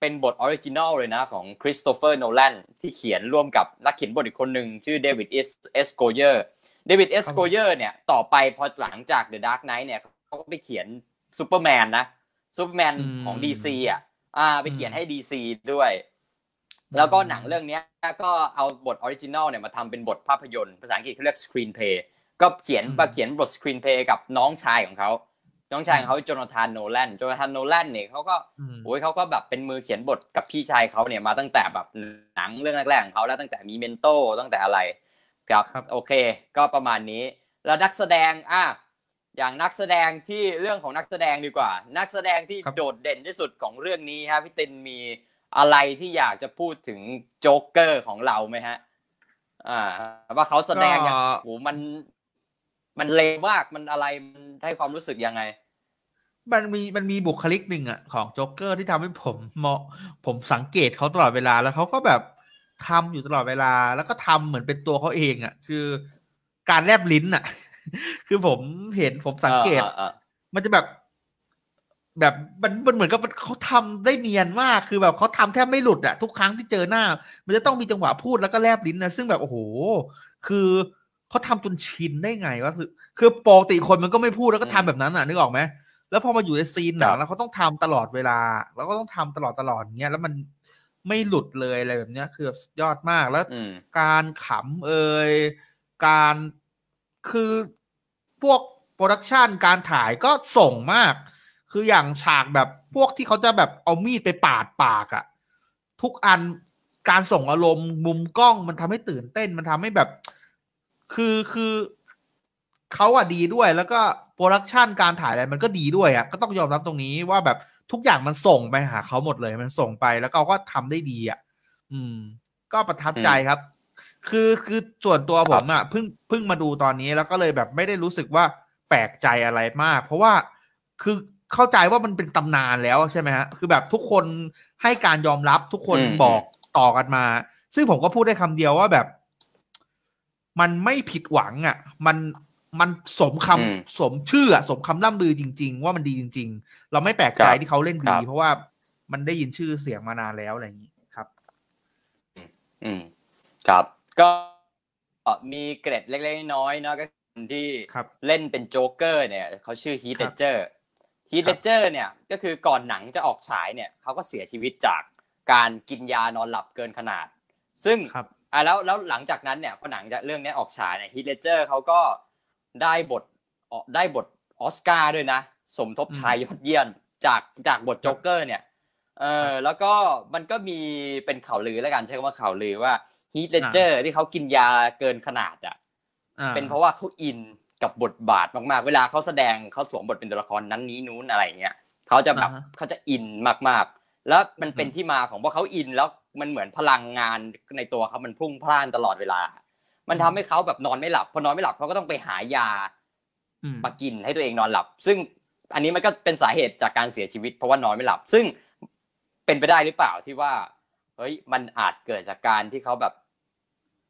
เป็นบท original เลยนะของคริสโตเฟอร์โนแลนที่เขียนร่วมกับนักเขียนบทอีกคนหนึ่งชื่อเดวิดเอสโกเยอร์เดวิดเอสโกเยอร์เนี่ยต่อไปพอหลังจาก The Dark Knight เนี่ยเขาก็ไปเขียนซูเปอร์แมนนะซูเปอร์แมนของ DC อะ อ่าไปเขียนให้ DC ด้วย แล้วก็หนังเรื่องนี้ก็เอาบท original เนี่ยมาทำเป็นบทภาพยนตร์ภาษาอังกฤษเขาเรียก screenplay ก็เขียนมาเขียนบท screenplay กับน้องชายของเขาน้องชายของเขาโจนาธานโนแลนโจนาธานโนแลนเนี่ยเขาก็โอ้ยเขาก็แบบเป็นมือเขียนบทกับพี่ชายเขาเนี่ยมาตั้งแต่แบบหนังเรื่องแรกๆของเขาแล้วตั้งแต่มี Memento ตั้งแต่อะไรครับโอเค ก็ประมาณนี้แล้วนักแสดงอะ อย่างนักแสดงที่เรื่องของนักแสดงดีกว่า นักแสดงที่โดดเด่นที่สุดของเรื่องนี้ฮะพี่ตินมีอะไรที่อยากจะพูดถึงโจ๊กเกอร์ของเราไหมฮะ อ่า ว่าเขาแสดงอย่างโหมันมันเลวมากมันอะไรมันให้ความรู้สึกยังไง
มันมีมันมีบุคลิกหนึ่งอะของโจ๊กเกอร์ที่ทำให้ผมเหมาะผมสังเกตเขาตลอดเวลาแล้วเขาก็แบบทำอยู่ตลอดเวลา แล้วก็ทำเหมือนเป็นตัวเขาเองอะ่ะ คือการแลบลิ้นอะ่ะ คือผมเห็นผมสังเกตมันจะแบบ แบบมันมันเหมือนกับเขาทำได้เนียนมากคือแบบเขาทำแทบไม่หลุดอะทุกครั้งที่เจอหน้า มันจะต้องมีจังหวะพูดแล้วก็แลบลิ้นนะซึ่งแบบโอ้โห คือเขาทำจนชินได้ไงวะคือคือปกติคนมันก็ไม่พูดแล้วก็ทำแบบนั้นอะนึกออกไหมแล้วพอมาอยู่ในซีนหนังแล้วเขาต้องทำตลอดเวลา แล้วก็ต้องทำตลอดตลอดเงี้ยแล้วมันไม่หลุดเลยอะไรแบบเนี้ย คือ ยอดมากแล้ว การขำเอ่ยการ คือพวก production การถ่ายก็ส่งมาก คืออย่างฉากแบบพวกที่เขาจะแบบเอามีดไปปาดปากอะทุกอันการส่งอารมณ์มุมกล้องมันทำให้ตื่นเต้นมันทำให้แบบ คือคือเขาอะดีด้วยแล้วก็ production การถ่ายอะไรมันก็ดีด้วยอะก็ต้องยอมรับตรงนี้ว่าแบบทุกอย่างมันส่งไปหาเขาหมดเลย มันส่งไปแล้วเขาก็ทำได้ดีอะอืม ก็ประทับใจครับ คือคือส่วนตัวผมอะเพิ่งเพิ่งมาดูตอนนี้แล้วก็เลยแบบไม่ได้รู้สึกว่าแปลกใจอะไรมาก เพราะว่าคือเข้าใจว่ามันเป็นตำนานแล้วใช่ไหมฮะคือแบบทุกคนให้การยอมรับทุกคนบอกต่อกันมา ซึ่งผมก็พูดได้คำเดียวว่าแบบ มันไม่ผิดหวังอะ่ะ มันมันสมคำสมชื่อสมคำล่ำลือจริง ๆ ว่ามันดีจริง ๆ เราไม่แปลกใจที่เขาเล่นดีเพราะว่ามันได้ยินชื่อเสียงมานานแล้วอะไรอย่างนี้ครับ
อืมครับ ก็มีเกร็ดเล็กๆน้อยๆเนาะก็ที่เล่นเป็นโจ๊กเกอร์เนี่ยเขาชื่อฮีธเลดเจอร์ฮีธเลดเจอร์เนี่ยก็คือก่อนหนังจะออกฉายเนี่ยเขาก็เสียชีวิตจากการกินยานอนหลับเกินขนาด ซึ่งอ่าแล้วแล้วหลังจากนั้นเนี่ยพอหนังจะเรื่องนี้ออกฉายเนี่ยฮีธเลดเจอร์เขาก็ได้บทได้บทออสการ์ด้วยนะ สมทบชายยอดเยี่ยมจากจากบทโจ๊กเกอร์เนี่ยเออแล้วก็มันก็มีเป็นข่าวลือแล้วกันใช้คำว่าข่าวลือว่า ฮีทเลเจอร์ที่เขากินยาเกินขนาดอะเป็นเพราะว่าเขาอินกับบทบาทมากๆ เวลาเขาแสดงเขาสวมบทเป็นตัวละครนั้นนี้นู้นอะไรเงี้ยเขาจะแบบเขาจะอินมากๆ แล้วมันเป็นที่มาของว่าเขาอินแล้วมันเหมือนพลังงานในตัวเขามันพุ่งพล่านตลอดเวลา มันทำให้เขาแบบนอนไม่หลับพอนอนไม่หลับเขาก็ต้องไปหายามากินให้ตัวเองนอนหลับ ซึ่งอันนี้มันก็เป็นสาเหตุจากการเสียชีวิต เพราะว่านอนไม่หลับ ซึ่งเป็นไปได้หรือเปล่าที่ว่าเฮ้ยมันอาจเกิดจากการที่เขาแบบโ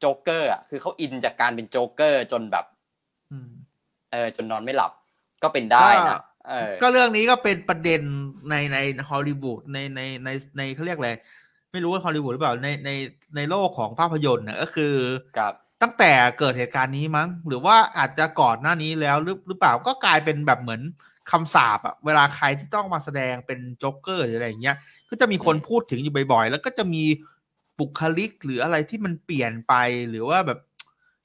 จ๊กเกอร์อะคือเขาอินจากการเป็นโจ๊กเกอร์จนแบบเออจนนอนไม่หลับ ก็เป็นได้นะ
ก็เรื่องนี้ก็เป็นประเด็นในในฮอลลีวูดในในในในเขาเรียกอะไรไม่รู้ว่าฮอลลีวูดหรือเปล่าในในในโลกของภาพยนตร์เนี่ยก็คือตั้งแต่เกิดเหตุการณ์นี้มั้ง หรือว่าอาจจะก่อนหน้านี้แล้วหรือหรือเปล่าก็กลายเป็นแบบเหมือนคำสาปอะเวลาใครที่ต้องมาแสดงเป็นโจ๊กเกอร์หรืออะไรอย่างเงี้ยก็จะมีคนพูดถึงอยู่บ่อยๆ แล้วก็จะมี บุคลิกหรืออะไรที่มันเปลี่ยนไปหรือว่าแบบ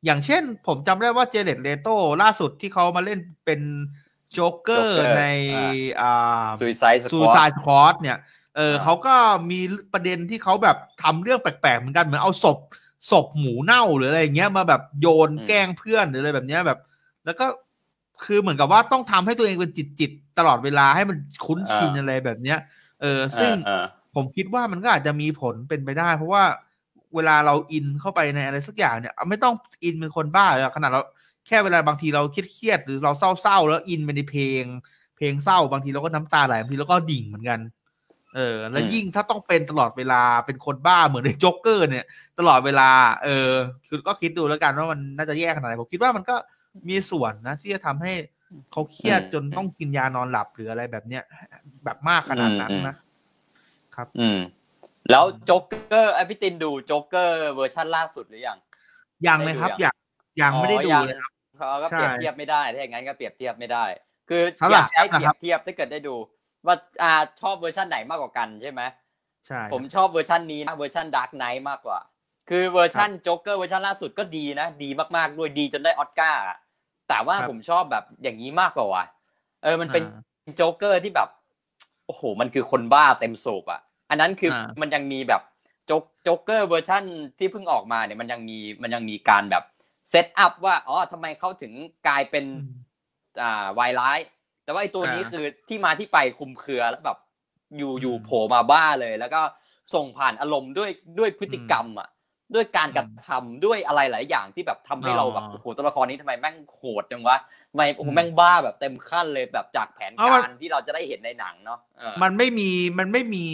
อย่างเช่น ผมจำได้ว่าจาเร็ดเลโตล่าสุดที่เขามาเล่นเป็นโจ๊กเกอร์ในอ่าซู
ซาย
ซูซายคอร์สเนี่ยเออเขาก็มีประเด็นที่เขาแบบทำเรื่องแปลกๆเหมือนกันเหมือนเอาศพศพหมูเน่าหรืออะไรเงี้ยมาแบบโยนแกล้งเพื่อนหรืออะไรแบบเนี้ยแบบ แล้วก็คือเหมือนกับว่าต้องทำให้ตัวเองเป็นจิตจิตตลอดเวลาให้มันคุ้นชินอะไรแบบเนี้ย เออ ซึ่ง ผมคิดว่ามันก็อาจจะมีผลเป็นไปได้ เพราะว่าเวลาเราอินเข้าไปในอะไรสักอย่างเนี่ย ไม่ต้องอินเป็นคนบ้าเลยขนาดเราแค่เวลาบางทีเราเครียดๆหรือเราเศร้าๆแล้วอินไปในเพลง เพลงเศร้าบางทีเราก็น้ำตาไหลบางทีเราก็ดิ่งเหมือนกัน เออ แล้วยิ่งถ้าต้องเป็นตลอดเวลาเป็นคนบ้าเหมือนในจ็อกเกอร์ เนี่ย ตลอดเวลา เออ คือก็คิดดูแล้วกันว่ามันน่าจะแย่ขนาดไหนผมคิดว่ามันก็มีส่วนนะที่จะทำให้เขาเครียดจนต้องกินยานอนหลับหรืออะไรแบบเนี้ยแบบมากขนาดนั้นนะ ครับ
อืม แล้วจ็อกเกอร์ไอพี่ตินดูจ็อกเกอร์เวอร์ชันล่าสุดหรือยัง
ยังเลยครับยังยังไม่ได้ดูเลยครับ
เขาก็เปรียบเทียบไม่ได้ถ้าอย่างนั้นก็เปรียบเทียบไม่ได้ คืออยากให้เปรียบเทียบถ้าเกิดได้ดู ว่าอ่าชอบเวอร์ชันไหนมากกว่ากันใช่ไหม
ใช่
ผมชอบเวอร์ชันนี้นะเวอร์ชัน Dark Knight มากกว่า คือเวอร์ชันโจ๊กเกอร์เวอร์ชันล่าสุดก็ดีนะ ดีมากๆด้วยดีจนได้ออสการ์แต่ว่าผมชอบแบบอย่างนี้มากกว่าว่ะเออมันเป็นโจ๊กเกอร์ที่แบบโอ้โห มันคือคนบ้าเต็มสูบอะ อันนั้นคือมันยังมีแบบโจ๊กโจ๊กเกอร์เวอร์ชันที่เพิ่งออกมาเนี่ยมันยังมีมันยังมีการแบบ set up ว่าอ๋อทำไมเขาถึงกลายเป็นอ่าวายร้าย แต่ว่าไอ้ตัวนี้คือที่มาที่ไปคลุมเครือแล้วแบบอยู่อยู่โผล่มาบ้าเลย แล้วก็ส่งผ่านอารมณ์ด้วยด้วยพฤติกรรมอะด้วยการกระทำด้วยอะไรหลายอย่างที่แบบทำให้เราแบบโอ้โหตัวละครนี้ทำไมแม่งโหดจังวะทำไมโอ้โหแม่งบ้าแบบเต็มขั้นเลยแบบจากแผนการที่เราจะได้เห็นในหนังเนาะ
มันไม่มีมันไม่มี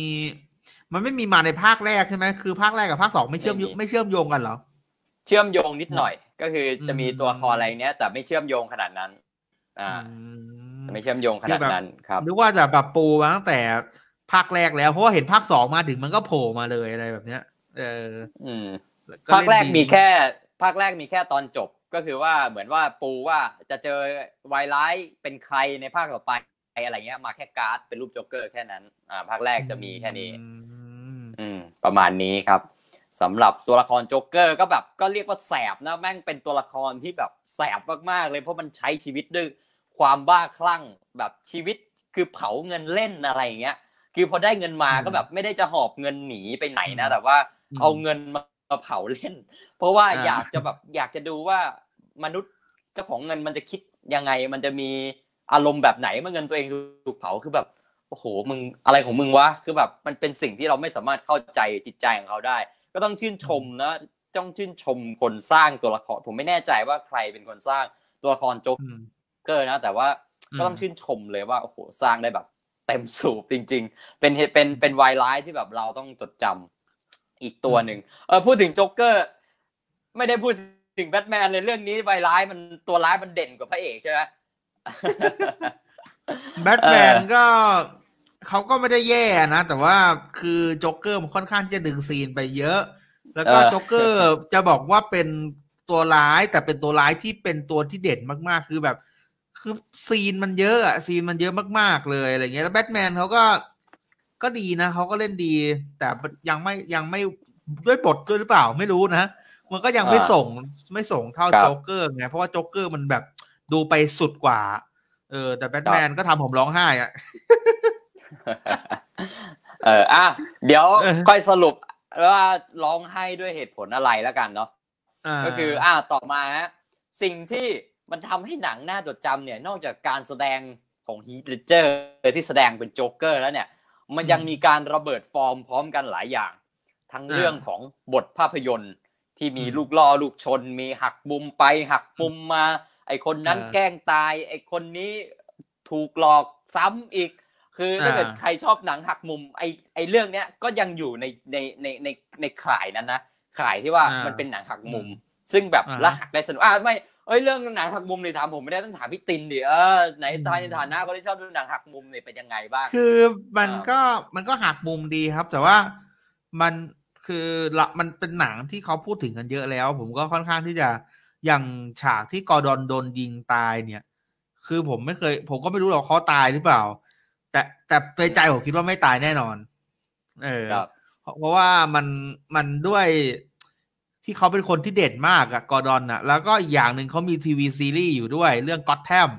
มันไม่มีมาในภาคแรกใช่ไหมคือภาคแรกกับภาคสองไม่เชื่อมไม่เชื่อมโยงกันเหรอ
เชื่อมโยงนิดหน่อย ก็คือจะมีตัวคออะไรเนี้ย แต่ไม่เชื่อมโยงขนาดนั้น อ่าไม่เชื่อมโยงขนาดนั้นครับ
นึกว่าจะแบบปูมาตั้งแต่ภาคแรกแล้วเพราะว่าเห็นภาคสองมาถึงมันก็โผล่มาเลยอะไรแบบเนี้ย เออ
อืมภาคแรกมีแค่ ภาคแรกมีแค่ตอนจบก็คือว่าเหมือนว่าปูว่าจะเจอวายร้ายเป็นใครในภาคต่อไปอะไรเงี้ย มาแค่การ์ดเป็นรูปโจ๊กเกอร์แค่นั้น อ่า ภาคแรกจะมีแค่นี้อืม ประมาณนี้ครับสำหรับตัวละครโจ๊กเกอร์ก็แบบก็เรียกว่าแสบนะแม่งเป็นตัวละครที่แบบแสบมากๆเลยเพราะมันใช้ชีวิตด้วยความบ้าคลั่งแบบชีวิตคือเผาเงินเล่นอะไรเงี้ยคือพอได้เงินมาก็แบบไม่ได้จะหอบเงินหนีไปไหนนะ แต่ว่าเอาเงินมาเผาเล่น เพราะว่าอยากจะแบบอยากจะดูว่ามนุษย์เจ้าของเงินมันจะคิดยังไง มันจะมีอารมณ์แบบไหนเมื่อเงินตัวเองถูกเผาคือแบบ โอ้โหมึงอะไรของมึงวะคือแบบมันเป็นสิ่งที่เราไม่สามารถเข้าใจจิตใจของเขาได้ ก็ต้องชื่นชมนะต้องชื่นชมคนสร้างตัวละครผมไม่แน่ใจว่าใครเป็นคนสร้างตัวละครโจ๊กเกอร์นะ แต่ว่าก็ต้องชื่นชมเลยว่าโอ้โหสร้างได้แบบ เต็มสูบจริง ๆ เป็นเป็นเป็นวายไลท์ที่แบบเราต้องจดจำอีกตัวหนึ่งเออพูดถึงโจ๊กเกอร์ ไม่ได้พูดถึงแบทแมนเลยเรื่องนี้วายร้ายมันตัวร้ายมันเด่นกว่าพระเอกใช่ไหม
แบทแมนก็เขาก็ไม่ได้แย่นะ แต่ว่าคือโจ๊กเกอร์มันค่อนข้างที่จะดึงซีนไปเยอะ แล้วก็โจ๊กเกอร์จะบอกว่าเป็นตัวร้ายแต่เป็นตัวร้ายที่เป็นตัวที่เด่นมากๆ คือแบบ คือซีนมันเยอะอะซีนมันเยอะมากๆเลยอะไรเงี้ยแล้วแบทแมนเขาก็ก็ดีนะเขาก็เล่นดี แต่ยังไม่ยังไม่ด้วยบทด้วยหรือเปล่าไม่รู้นะ มันก็ยังไม่ส่งไม่ส่งเท่าโจ๊กเกอร์ไงเพราะว่าโจ๊กเกอร์มันแบบดูไปสุดกว่าเออแต่แบทแมนก็ทำผมร้องไห้อะ
เอออะเดี๋ยวค่อยสรุปว่าร้องไห้ด้วยเหตุผลอะไรแล้วกันเนาะก็คืออ่าต่อมาฮะสิ่งที่มันทำให้หนังน่าจดจำเนี่ย นอกจากการแสดงของฮีทเลเจอร์ที่แสดงเป็นโจ๊กเกอร์แล้วเนี่ย มันยังมีการระเบิดฟอร์มพร้อมกันหลายอย่าง ทั้งเรื่องของบทภาพยนตร์ที่มีลูกล่อลูกชน มีหักมุมไปหักมุมมา ไอคนนั้นแกล้งตาย ไอคนนี้ถูกหลอกซ้ำอีก คือถ้าเกิดใครชอบหนังหักมุม ไอไอเรื่องเนี้ยก็ยังอยู่ในในในในในข่ายนั้นนะข่ายที่ว่ามันเป็นหนังหักมุม ซึ่งแบบละหักได้สนุกอ่าไม่เอ้ยเรื่องหนังหักมุมนี่ถามผมไม่ได้ต้องถามพี่ตินดิเออในในฐานะคนที่ชอบดูหนังหักมุมนี่เป็นยังไงบ้าง
คือมันก็มันก็หักมุมดีครับ แต่ว่ามันคือละมันเป็นหนังที่เขาพูดถึงกันเยอะแล้ว ผมก็ค่อนข้างที่จะ อย่างฉากที่กอดอนโดนยิงตายเนี่ย คือผมไม่เคย ผมก็ไม่รู้หรอกเขาตายหรือเปล่า แต่แต่ในใจผมคิดว่าไม่ตายแน่นอน เออเพราะว่ามันมันด้วยที่เขาเป็นคนที่เด่นมากอะกอร์ดอนอะแล้วก็อีกอย่างหนึ่งเขามีทีวีซีรีส์อยู่ด้วย เรื่องก็อตแทม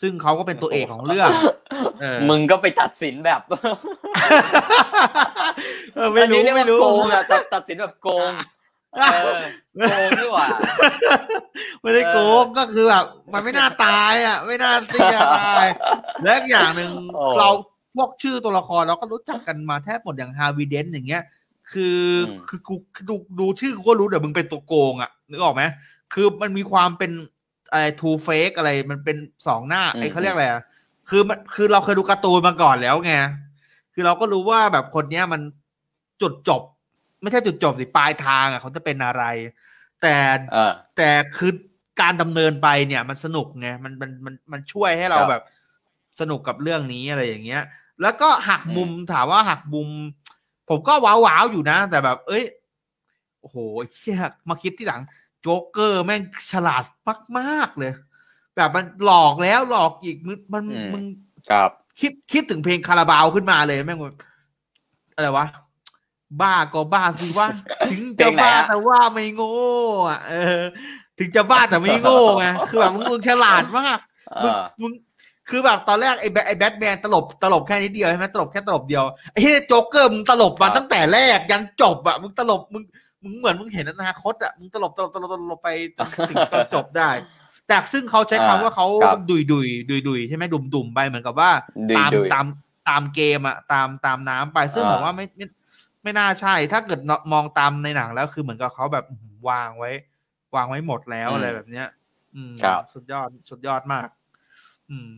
ซึ่งเขาก็เป็นตัวเอกของเรื่อง
มึงก็ไปตัดสินแบบ
ไม่รู้
ไม่รู้โกงอะตัดสินแบบโกง โกงนี่หว่า
ไม่ได้โกงก็คือแบบมันไม่น่าตายอะ ไม่น่าที่จะตาย และอย่างหนึ่งเราพวกชื่อตัวละครเราก็รู้จักกันมาแทบหมดอย่างฮาวิเดนอย่างเงี้ย คือคือกูดูดูชื่อกูก็รู้เดี๋ยวมึงเป็นตัวโกงอะนึกออกไหมคือมันมีความเป็นอะไรทูเฟกอะไรมันเป็นสองหน้าไอ้เขาเรียกอะไรอะคือมันคือเราเคยดูการ์ตูนมาก่อนแล้วไงคือเราก็รู้ว่าแบบคนเนี้ยมันจุดจบ ไม่ใช่จุดจบสิปลายทางอะเขาจะเป็นอะไร แต่แต่คือการดำเนินไปเนี่ยมันสนุกไงมันมันมันมันช่วยให้เราแบบสนุกกับเรื่องนี้อะไรอย่างเงี้ย แล้วก็หักมุมถามว่าหักมุม ผมก็ว้าวๆอยู่นะ แต่แบบ เอ้ยโอ้โหเฮียมาคิดที่หลัง โจ๊กเกอร์แม่งฉลาดมากๆเลย แบบมันหลอกแล้วหลอกอีกมันมันมึงคิดคิดถึงเพลงคาราบาวขึ้นมาเลยแม่งอะไรวะ บ้าก็บ้าสิว่า ถึงจะบ้าแต่ว่าไม่โง่อะเออ ถึงจะบ้าแต่ไม่โง่ไงคือแบบมึงฉลาดมากมึงมึงคือแบบตอนแรกไอ้แบไอ้แบทแมนตลบตลบแค่นิดเดียวใช่ไหมตลบแค่ตลบเดียวไอ้เฮ้โจ๊กเกอร์มึงตลบมาตั้งแต่แรกยันจบอะมึงตลบมึงมึงเหมือนมึงเห็นอนาคตอะมึงตลบตลบตลบตลบไปถึงตอนจบได้ แต่ซึ่งเขาใช้คำว่าเขาดุยดุยดุยดุยใช่ไหมดุ่มดุ่มไปเหมือนกับว่าตามตามตามเกมอะตามตามน้ำไปซึ่งผมว่าไม่ ไม่น่าใช่ ถ้าเกิดมองตามในหนังแล้วคือเหมือนกับเขาแบบวางไว้ วางไว้หมดแล้วอะไรแบบเนี้ย อืมสุดยอดสุดยอดมาก อืม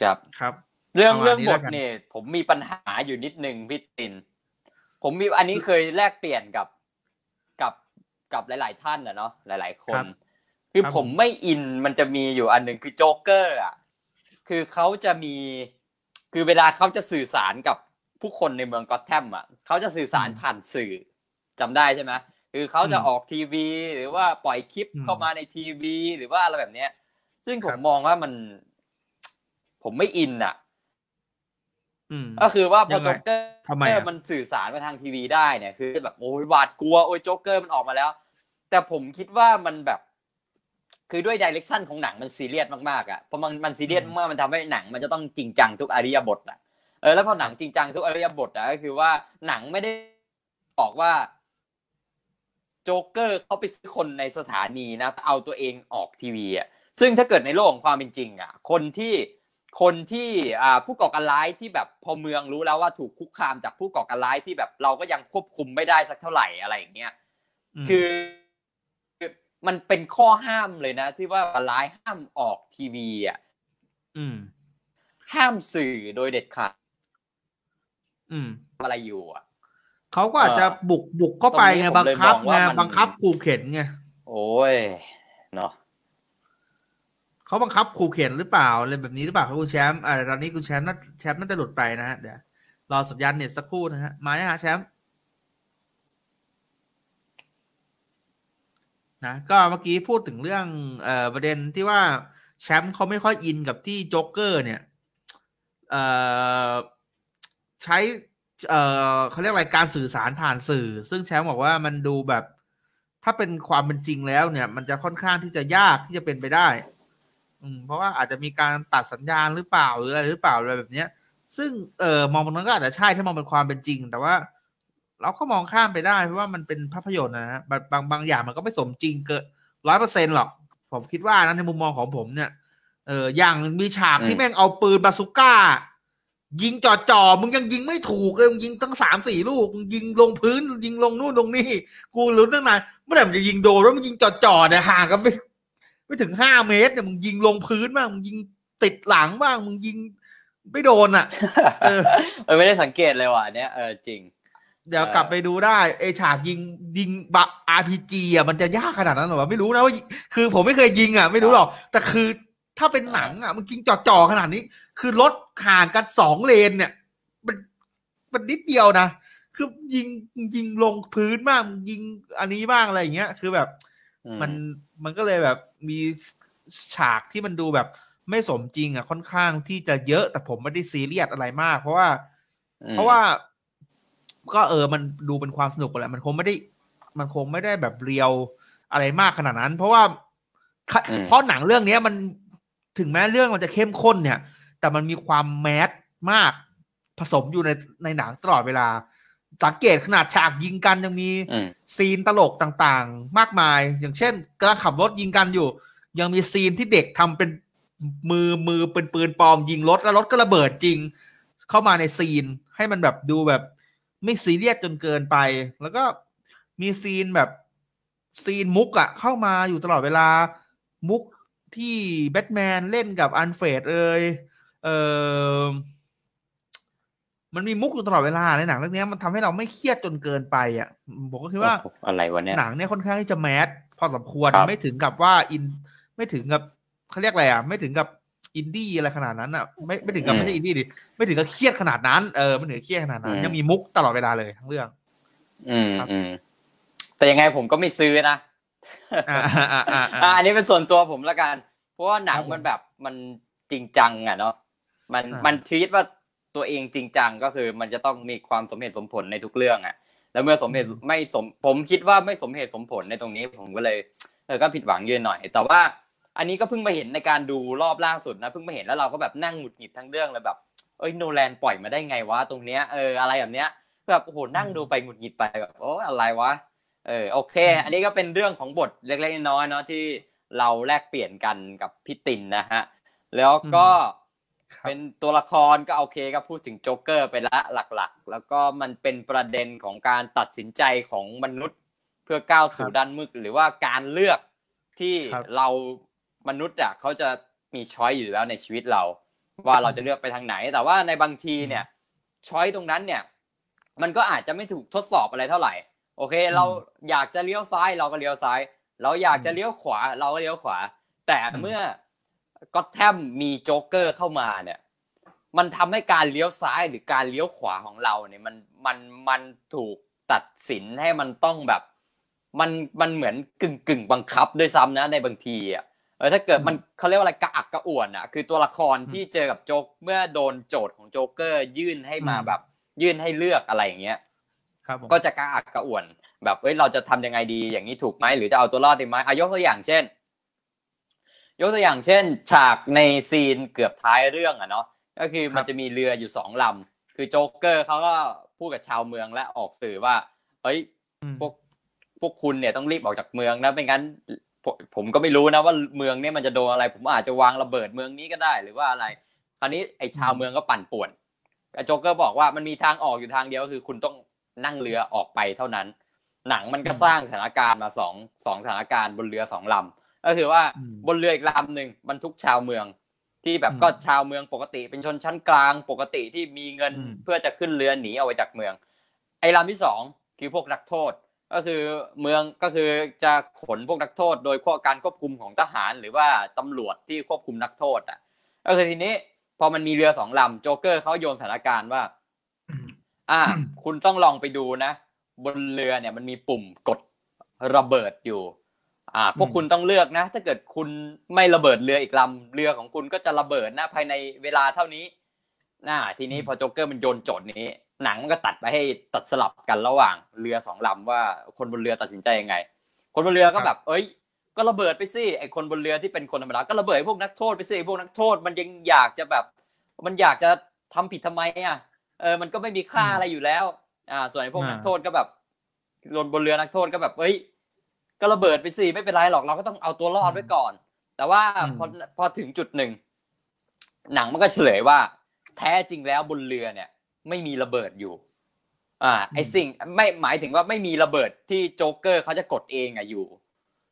ครับ
ครับ
เรื่องเรื่องบทเนี่ยผมมีปัญหาอยู่นิดนึงพี่ตินผผมมีอันนี้เคยแลกเปลี่ยนกับกับกับหลาย ๆ ท่านอะเนาะหลาย ๆ คน คือผมไม่อินมันจะมีอยู่อันหนึ่งคือโจ๊กเกอร์อะคือเขาจะมี คือเวลาเขาจะสื่อสารกับ ผู้คนในเมืองก็อตแทมอะเขาจะสื่อสารผ่านสื่อจำได้ใช่ไหมคือเขาจะออกทีวี หรือว่าปล่อยคลิปเข้ามาในทีวี หรือว่าอะไรแบบเนี้ย ซึ่งผมมองว่ามัน ผมไม่อินอะก็คือว่าพอโจ๊กเกอร์มันสื่อสารมาทางทีวีได้เนี่ยคือแบบโอ้ยหวาดกลัวโอ้ยโจ๊กเกอร์มันออกมาแล้ว แต่ผมคิดว่ามันแบบ คือด้วย direction ของหนังมันซีเรียสมากๆอะพอมันมันซีเรียสมากมันทำให้หนัง มันจะต้องจริงจังทุกอิริยาบถอะ เออแล้วพอหนังจริงจังทุกอริยบทอะก็คือว่าหนังไม่ได้บอกว่าโจ๊กเกอร์เขาไปซื้อคนในสถานีนะเอาตัวเองออกทีวีอะซึ่งถ้าเกิดในโลกของความเป็นจริง อะ คนที่คนที่อ่าผู้ก่อการร้ายที่แบบพอเมืองรู้แล้วว่าถูกคุกคามจากผู้ก่อการร้ายที่แบบเราก็ยังควบคุมไม่ได้สักเท่าไหร่อะไรอย่างเงี้ยคือมันเป็นข้อห้ามเลยนะ ที่ว่าร้ายห้ามออกทีวีอะห้ามสื่อโดยเด็ดขาด อะไรอยู่อะ
เขาก็อาจจะบุกบุกเข้าไปไงบังคับไงบังคับขู่เข็นไง
โอ้ยเนาะ
เขาบังคับขู่เข็นหรือเปล่าอะไรแบบนี้หรือเปล่าครับคุณแชมป์อ่าตอนนี้คุณแชมป์น่าแชมป์น่าจะหลุดไปนะฮะเดี๋ยวรอสัญญาณเน็ตสักครู่นะฮะมาฮะแชมป์นะก็เมื่อกี้พูดถึงเรื่องเอ่อประเด็นที่ว่าแชมป์เขาไม่ค่อยอินกับที่โจ๊กเกอร์เนี่ย เอ่อ ใช้ เอ่อเขาเรียกอะไรการสื่อสารผ่านสื่อ ซึ่งแชมป์บอกว่ามันดูแบบ ถ้าเป็นความเป็นจริงแล้วเนี่ย มันจะค่อนข้างที่จะยากที่จะเป็นไปได้ อืมเพราะว่าอาจจะมีการตัดสัญญาณหรือเปล่าหรืออะไรหรือเปล่าอะไรแบบเนี้ย ซึ่งเออมองตรงนั้นก็อาจจะใช่ถ้ามองเป็นความเป็นจริง แต่ว่า เราก็มองข้ามไปได้เพราะว่ามันเป็นภาพยนตร์นะฮะบางบางอย่างมันก็ไม่สมจริงเกินร้อยเปอร์เซ็นหรอก ผมคิดว่านะในมุมมองของผมเนี่ยเอออย่างมีฉากที่แม่งเอาปืนบาสุก้า ยิงจ่อจ่อมึงยังยิงไม่ถูกเลยมึงยิงตั้งสามสี่ลูกมึงยิงลงพื้น ยิงลงนู่นลงนี่ กูรู้ตั้งนานเมื่อไหร่มึงจะยิงโดนแล้วมึงยิงจ่อจ่อเนี่ยห่างกันไม่ไม่ถึงห้าเมตรเนี่ยมึงยิงลงพื้นบ้างมึงยิงติดหลังบ้างมึงยิงไม่โดนอะ
เออไม่ได้สังเกตเลยว่ะเนี้ยเออจริง
เดี๋ยวกลับไปดูได้ไอฉากยิงยิงบะอาร์พีจีอะมันจะยากขนาดนั้นหรอไม่รู้นะว่าคือผมไม่เคยยิงอะไม่รู้หรอกแต่คือ ถ้าเป็นหนังอะมันยิงจ่อๆขนาดนี้ คือรถห่างกันสองเลนเนี่ย มันมันนิดเดียวนะคือยิงยิงลงพื้นบ้างยิงอันนี้บ้างอะไรอย่างเงี้ย คือแบบ มันมันก็เลยแบบมีฉากที่มันดูแบบไม่สมจริงอะค่อนข้างที่จะเยอะแต่ผมไม่ได้ซีเรียสอะไรมาก เพราะว่า เพราะว่า ก็เออมันดูเป็นความสนุกแหละมันคงไม่ได้ มันคงไม่ได้แบบเรียวอะไรมากขนาดนั้น เพราะว่าเพราะหนังเรื่องนี้มัน ถึงแม้เรื่องมันจะเข้มข้นเนี่ย แต่มันมีความแมสมากผสมอยู่ในในหนังตลอดเวลา สังเกตขนาดฉากยิงกันยังมีซีนตลกต่างๆ มากมาย อย่างเช่นกำลังขับรถยิงกันอยู่ ยังมีซีนที่เด็กทำเป็นมือมือเป็นปืนปลอมยิงรถแล้วรถก็ระเบิดจริง เข้ามาในซีนให้มันแบบดูแบบ ไม่ซีเรียสจนเกินไป แล้วก็มีซีนแบบซีนมุกอะเข้ามาอยู่ตลอดเวลา มุก ที่แบทแมนเล่นกับอัลเฟรดเอยเออมันมีมุกอยู่ตลอดเวลาในหนังเรื่องนี้มันทำให้เราไม่เครียดจนเกินไปอะผมก็คิดว่า
อะไรวะเนี่ย
หนังเนี่ยค่อนข้างที่จะ massพอสมควรไม่ถึงกับว่าอิน ไม่ถึงกับเขาเรียกอะไรอะ ไม่ถึงกับอินดี้อะไรขนาดนั้นอะไม่ไม่ถึงกับไม่ใช่อินดี้ดิไม่ถึงกับเครียดขนาดนั้นเออไม่ถึงเครียดขนาดนั้นยังมีมุกตลอดเวลาเลยทั้งเรื่อง
อืมอืมแต่ยังไงผมก็ไม่ซื้อนะอ่าอันนี้เป็นส่วนตัวผมละกัน เพราะว่าหนังมันแบบมันจริงจังอะเนาะมันมันทีตว่าตัวเองจริงจังก็คือมันจะต้องมีความสมเหตุสมผลในทุกเรื่องอะ แล้วเมื่อสมเหตุไม่สมผมคิดว่าไม่สมเหตุสมผลในตรงนี้ผมก็เลยเออก็ผิดหวังเยอะหน่อย แต่ว่าอันนี้ก็เพิ่งมาเห็นในการดูรอบล่าสุดนะเพิ่งมาเห็นแล้วเราก็แบบนั่งหงุดหงิดทั้งเรื่องเลยแบบเอ้ยโนแลนปล่อยมาได้ไงวะตรงเนี้ยเอออะไรแบบเนี้ยแบบโอ้โหนั่งดูไปหงุดหงิดไปแบบโอ้อะไรวะเออโอเค อันนี้ก็เป็นเรื่องของบทเล็กๆน้อยๆเนาะที่ เราแลกเปลี่ยนกันกับพี่ตินนะฮะแล้วก็เป็นตัวละครก็โอเคก็พูดถึงโจ๊กเกอร์ไปละหลักๆ แล้วก็มันเป็นประเด็นของการตัดสินใจของมนุษย์เพื่อก้าวสู่ด้านมืดหรือว่าการเลือกที่เรามนุษย์อะเขาจะมี choice อยู่แล้วในชีวิตเรา ว่าเราจะเลือกไปทางไหน แต่ว่าในบางทีเนี่ย choice ตรงนั้นเนี่ย มันก็อาจจะไม่ถูกทดสอบอะไรเท่าไหร่ โอเค เราอยากจะเลี้ยวซ้ายเราก็เลี้ยวซ้าย เราอยากจะเลี้ยวขวาเราก็เลี้ยวขวา แต่เมื่อก็อตแธมมีโจ๊กเกอร์เข้ามาเนี่ย มันทำให้การเลี้ยวซ้ายหรือการเลี้ยวขวาของเราเนี่ยมันมันมันถูกตัดสินให้มันต้องแบบ มันมันเหมือนกึ่งกึ่งบังคับด้วยซ้ำนะในบางทีอะเออถ้าเกิดมันเขาเรียกว่าอะไรกระอักกระอ่วนอะ คือตัวละครที่เจอกับโจ๊กเมื่อโดนโจทย์ของโจ๊กเกอร์ยื่นให้มาแบบ ยื่นให้เลือกอะไรอย่างเงี้ย
ครับ
ก็จะกระอักกระอ่วน แบบเอ้ยเราจะทำยังไงดีอย่างนี้ถูกไหมหรือจะเอาตัวรอดดีไหมอายกตัวอย่างเช่น ยกตัวอย่างเช่น ฉากในซีนเกือบท้ายเรื่องอะเนาะก็คือมันจะมีเรืออยู่สองลำคือโจ๊กเกอร์เขาก็พูดกับชาวเมืองและออกสื่อว่าเฮ้ยพวกพวกคุณเนี่ยต้องรีบออกจากเมืองนะไม่งั้นผมก็ไม่รู้นะว่าเมืองเนี่ยมันจะโดนอะไร ผมอาจจะวางระเบิดเมืองนี้ก็ได้หรือว่าอะไร คราวนี้ไอ้ชาวเมืองก็ปั่นป่วนโจ๊กเกอร์บอกว่ามันมีทางออกอยู่ทางเดียวคือคุณต้องนั่งเรือออกไปเท่านั้น หนังมันก็สร้างสถานการณ์มาสองสองสถานการณ์บนเรือสองลำก็คือว่าบนเรืออีกลำหนึ่งบรรทุกชาวเมือง ที่แบบก็ชาวเมืองปกติ เป็นชนชั้นกลางปกติที่มีเงินเพื่อจะขึ้นเรือหนีเอาไว้จากเมือง ไอ้ลำที่สองคือพวกนักโทษ ก็คือเมืองก็คือจะขนพวกนักโทษ โดยข้อการควบคุมของทหารหรือว่าตำรวจที่ควบคุมนักโทษอะก็คือทีนี้พอมันมีเรือสองลำโจ๊กเกอร์เขาโยนสถานการณ์ว่า อ่า คุณต้องลองไปดูนะ บนเรือเนี่ยมันมีปุ่มกดระเบิดอยู่ อ่า พวกคุณต้องเลือกนะ ถ้าเกิดคุณไม่ระเบิดเรืออีกลำเรือของคุณก็จะระเบิดนะภายในเวลาเท่านี้น่าทีนี้พอโจ๊กเกอร์มันโยนโจทย์นี้ หนังมันก็ตัดไปให้ตัดสลับกันระหว่างเรือสองลำว่าคนบนเรือตัดสินใจยังไง คนบนเรือก็แบบ เอ้ย ก็ระเบิดไปสิไอคนบนเรือที่เป็นคนธรรมดาก็ระเบิดพวกนักโทษไปสิพวกนักโทษ มันยังอยากจะแบบ มันอยากจะทำผิดทำไมอะเออมันก็ไม่มีค่าอะไรอยู่แล้ว อ่า ส่วนไอ้พวกนักโทษก็แบบลนบนเรือนักโทษก็แบบเอ้ย ก็ระเบิดไปสิไม่เป็นไรหรอกเราก็ต้องเอาตัวรอดไว้ก่อน แต่ว่าพอพอถึงจุดหนึ่งหนังมันก็เฉลยว่า แท้จริงแล้วบนเรือเนี่ย ไม่มีระเบิดอยู่ อ่า ไอสิ่งไม่หมายถึงว่าไม่มีระเบิดที่โจ๊กเกอร์เขาจะกดเองอะอยู่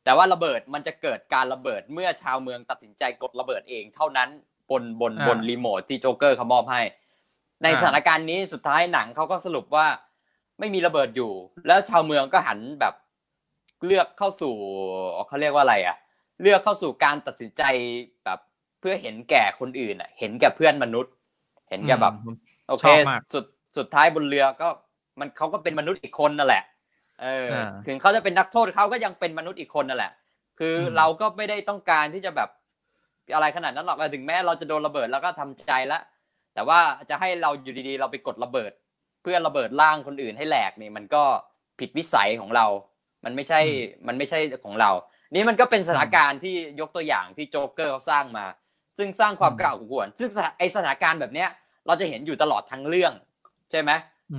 แต่ว่าระเบิดมันจะเกิดการระเบิดเมื่อชาวเมืองตัดสินใจกดระเบิดเอง เท่านั้นบนบนบนรีโมทที่โจ๊กเกอร์เขามอบให้ ในสถานการณ์นี้สุดท้ายหนังเขาก็สรุปว่า ไม่มีระเบิดอยู่ แล้วชาวเมืองก็หันแบบเลือกเข้าสู่เขาเรียกว่าอะไรอะ เลือกเข้าสู่การตัดสินใจแบบเพื่อเห็นแก่คนอื่นอะ เห็นแก่เพื่อนมนุษย์ เห็นแก่แบบโอเคสุดสุดท้ายบนเรือก็มันเขาก็เป็นมนุษย์อีกคนนั่นแหละ เออ ถึงเขาจะเป็นนักโทษเขาก็ยังเป็นมนุษย์อีกคนนั่นแหละ คือเราก็ไม่ได้ต้องการที่จะแบบอะไรขนาดนั้นหรอกถึงแม้เราจะโดนระเบิดเราก็ทำใจแล้วแต่ว่าจะให้เราอยู่ดีๆ เราไปกดระเบิดเพื่อระเบิดร่างคนอื่นให้แหลกนี่มันก็ผิดวิสัยของเรา มันไม่ใช่ มันไม่ใช่ของเรา นี่มันก็เป็นสถานการณ์ที่ยกตัวอย่างที่โจ๊กเกอร์เขาสร้างมา ซึ่งสร้างความกล่าวกวน ซึ่งไอสถานการณ์แบบเนี้ย เราจะเห็นอยู่ตลอดทั้งเรื่อง ใช่ไหม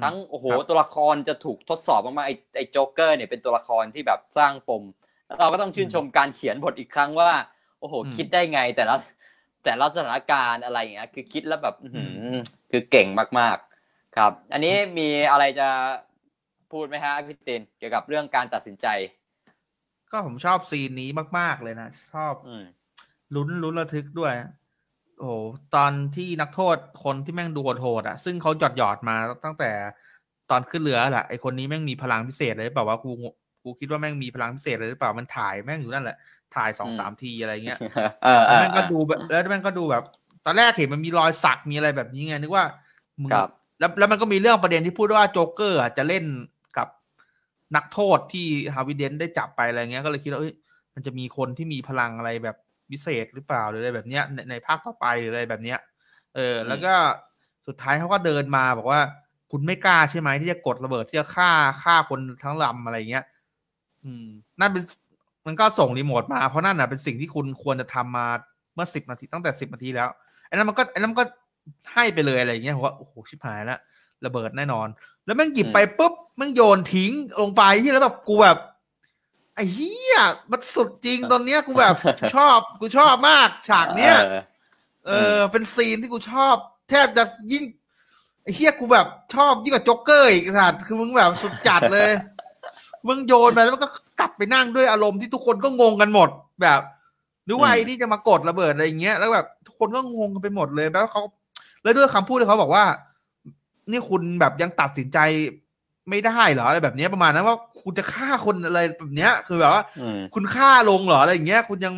ทั้งโอ้โหตัวละครจะถูกทดสอบมากๆไอไอโจ๊กเกอร์เนี่ยเป็นตัวละครที่แบบสร้างปม เราก็ต้องชื่นชมการเขียนบทอีกครั้งว่า โอ้โห คิดได้ไงแต่ละแต่ละสถานการณ์อะไรอย่างเงี้ยคือคิดแล้วแบบคือเก่งมากๆ ครับ อันนี้มีอะไรจะพูดไหมฮะพี่ตินเกี่ยวกับเรื่องการตัดสินใจ
ก็ผมชอบซีนนี้มาก ๆ เลยนะ ชอบลุ้นลุ้นระทึกด้วย โอ้ตอนที่นักโทษคนที่แม่งดูโหดอะ ซึ่งเขาหยอดหยอดมาตั้งแต่ตอนขึ้นเรือแหละไอคนนี้แม่งมีพลังพิเศษเลยเปล่าว่ากูกูคิดว่าแม่งมีพลังพิเศษเลยหรือเปล่ามันถ่ายแม่งอยู่นั่นแหละ ถ่ายสองสามทีอะไรเงี้ยแล้วแม่งก็ดูแบบแล้วแม่งก็ดูแบบ ตอนแรกเห็นมันมีรอยสักมีอะไรแบบนี้ไงนึกว่ามึง แล้วแล้วมันก็มีเรื่องประเด็นที่พูดว่าโจ๊กเกอร์จะเล่นกับนักโทษที่ฮาวิเดนได้จับไปอะไรเงี้ย ก็เลยคิดว่าเอ้ยมันจะมีคนที่มีพลังอะไรแบบพิเศษหรือเปล่าหรืออะไรแบบเนี้ยในในภาคต่อไปหรืออะไรแบบเนี้ย เออ แล้วก็สุดท้ายเขาก็เดินมาบอกว่า คุณไม่กล้าใช่ไหมที่จะกดระเบิดที่จะฆ่าฆ่าคนทั้งลำอะไรเงี้ย อืม นั่นเป็นมันก็ส่งรีโมทมาเพราะนั่นอะเป็นสิ่งที่คุณควรจะทำมาเมื่อสิบนาทีตั้งแต่สิบนาทีแล้วไอ้นั้นมันก็ไอ้นั้นมันก็ ให้ไปเลยอะไรเงี้ยผมว่าโอ้โหชิบหายแล้วระเบิดแน่นอน แล้วแม่งหยิบไปปุ๊บแม่งโยนทิ้งลงไปที่แล้วแบบกูแบบไอ้เฮียมันสุดจริงตอนเนี้ยกูแบบชอบกูชอบมาก ฉากเนี้ยเออ เป็นซีนที่กูชอบ แทบจะยิ่งไอ้เฮียกูแบบชอบยิ่งกว่าจ็อกเกอร์อีกสัตว์คือมึงแบบสุดจัดเลย มึงโยนไปแล้วมันก็กลับไปนั่งด้วยอารมณ์ที่ทุกคนก็งงกันหมดแบบหรือว่าไอ้นี่จะมากดระเบิดอะไรอย่างเงี้ยแล้วแบบทุกคนก็งงกันไปหมดเลย แล้วเขา แล้วด้วยคำพูดที่เขาบอกว่า นี่คุณแบบยังตัดสินใจไม่ได้เหรออะไรแบบนี้ประมาณนั้นว่าคุณจะฆ่าคนอะไรแบบเนี้ย คือแบบว่าคุณฆ่าลงเหรออะไรอย่างเงี้ย คุณยัง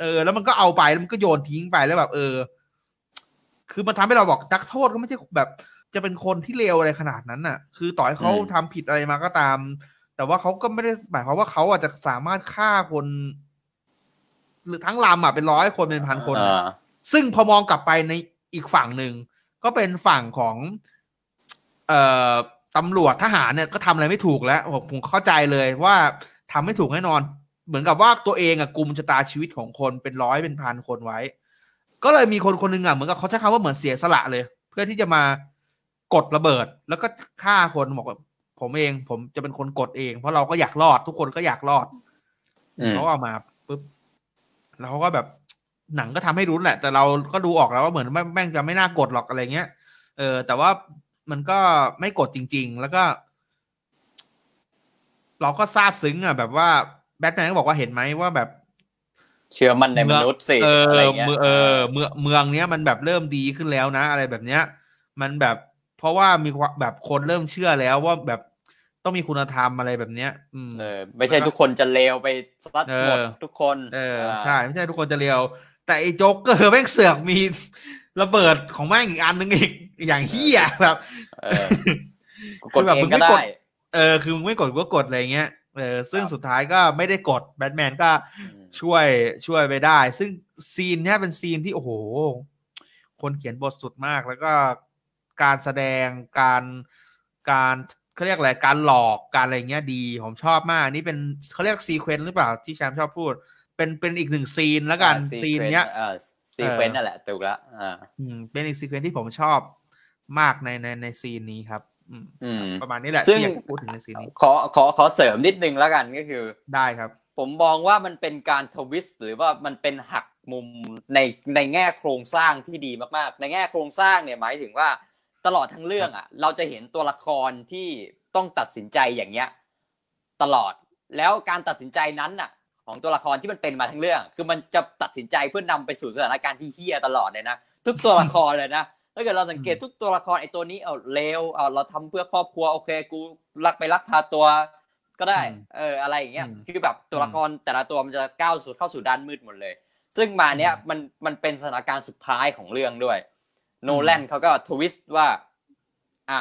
เออ แล้วมันก็เอาไปแล้วมันก็โยนทิ้งไปแล้วแบบ เออ คือมันทำให้เราบอกนักโทษก็ไม่ใช่แบบ จะเป็นคนที่เลวอะไรขนาดนั้นน่ะ คือต่อให้เขาทำผิดอะไรมาก็ตาม แต่ว่าเขาก็ไม่ได้หมายความว่าเขาอาจจะสามารถฆ่าคน หรือทั้งลำอะเป็นร้อยคนเป็นพันคน ซึ่งพอมองกลับไปใน อีกฝั่งหนึ่งก็เป็นฝั่งของ เอ่อตำรวจทหารเนี่ยก็ทำอะไรไม่ถูกแล้วผมเข้าใจเลยว่าทำไม่ถูกแน่นอน เหมือนกับว่าตัวเองอะกุมชะตาชีวิตของคนเป็นร้อยเป็นพันคนไว้ ก็เลยมีคนคนหนึ่งอะเหมือนกับเขาใช้คำว่าเหมือนเสียสละเลย เพื่อที่จะมากดระเบิด แล้วก็ฆ่าคนบอกว่าผมเอง ผมจะเป็นคนกดเอง เพราะเราก็อยากรอด ทุกคนก็อยากรอดเขาเอามาปุ๊บแล้วเขาก็แบบ หนังก็ทำให้รู้แหละ แต่เราก็ดูออกแล้วว่าเหมือนแม่งจะไม่น่ากดหรอกอะไรเงี้ย เออ แต่ว่ามันก็ไม่กดจริง ๆ แล้วก็ เราก็ทราบซึ้งอะ แบบว่าแบทแมนก็บอกว่าเห็นไหมว่าแบบ
เชื่อมันในมนุษย์สิอะไรเงี้ย
เออเมืองเมืองเนี้ยมันแบบเริ่มดีขึ้นแล้วนะ อะไรแบบเนี้ย มันแบบเพราะว่ามีแบบคนเริ่มเชื่อแล้วว่าแบบต้องมีคุณธรรมอะไรแบบเนี้ย อืม
เออ ไม่ใช่ทุกคนจะเลวไปสัดหมดทุกคน
เออ ใช่ ไม่ใช่ทุกคนจะเลว แต่ไอ้โจ๊กเกอร์แม่งเสือกมีระเบิดของแม่งอีกอันนึงอีกอย่างเฮียแบบ
กดแบบมึงไม่กด
เออคือมึงไม่กดก็กดอะไรเงี้ยเออซึ่งสุดท้ายก็ไม่ได้กดแบทแมนก็ช่วยช่วยไปได้ ซึ่งซีนเนี้ยเป็นซีนที่โอ้โห คนเขียนบทสุดมากแล้วก็การแสดงการการเขาเรียกอะไรการหลอกการอะไรเงี้ยดี ผมชอบมาก นี่เป็นเขาเรียก sequence หรือเปล่าที่แชมป์ชอบพูด เป็นเป็นอีกหนึ่งซีนแล้วกันซีนเนี้ย
sequence นั่นแหละถูกแล้วอ่า
เป็นอีก sequence ที่ผมชอบมากในในในซีนนี้ครับอืมประมาณนี้แหละ
ที่อยากพูดถึงในซีนนี้ขอขอขอเสริมนิดนึงแล้วกันก็คือ
ได้ครับ
ผมมองว่ามันเป็นการ twist หรือว่ามันเป็นหักมุมในในแง่โครงสร้างที่ดีมากๆ ในแง่โครงสร้างเนี่ยหมายถึงว่าตลอดทั้งเรื่องอะ เราจะเห็นตัวละครที่ต้องตัดสินใจอย่างเงี้ย ตลอดแล้วการตัดสินใจนั้นน่ะ ของตัวละครที่มันเป็นมาทั้งเรื่อง คือมันจะตัดสินใจเพื่อนำไปสู่สถานการณ์ที่เฮี้ยตลอดเลยนะทุกตัวละครเลยนะถ้าเกิดเราสังเกตทุกตัวละครไอ้ตัวนี้เอาเลวเอาเราทำเพื่อครอบครัวโอเคกูรักไปรักพาตัวก็ได้ เอออะไรอย่างเงี้ยคือแบบตัวละครแต่ละตัวมันจะก้าวสู่เข้าสู่ด้านมืดหมดเลย ซึ่งมาเนี้ยมันมันเป็นสถานการณ์สุดท้ายของเรื่องด้วย โนแลนเขาก็ twist ว่า อะ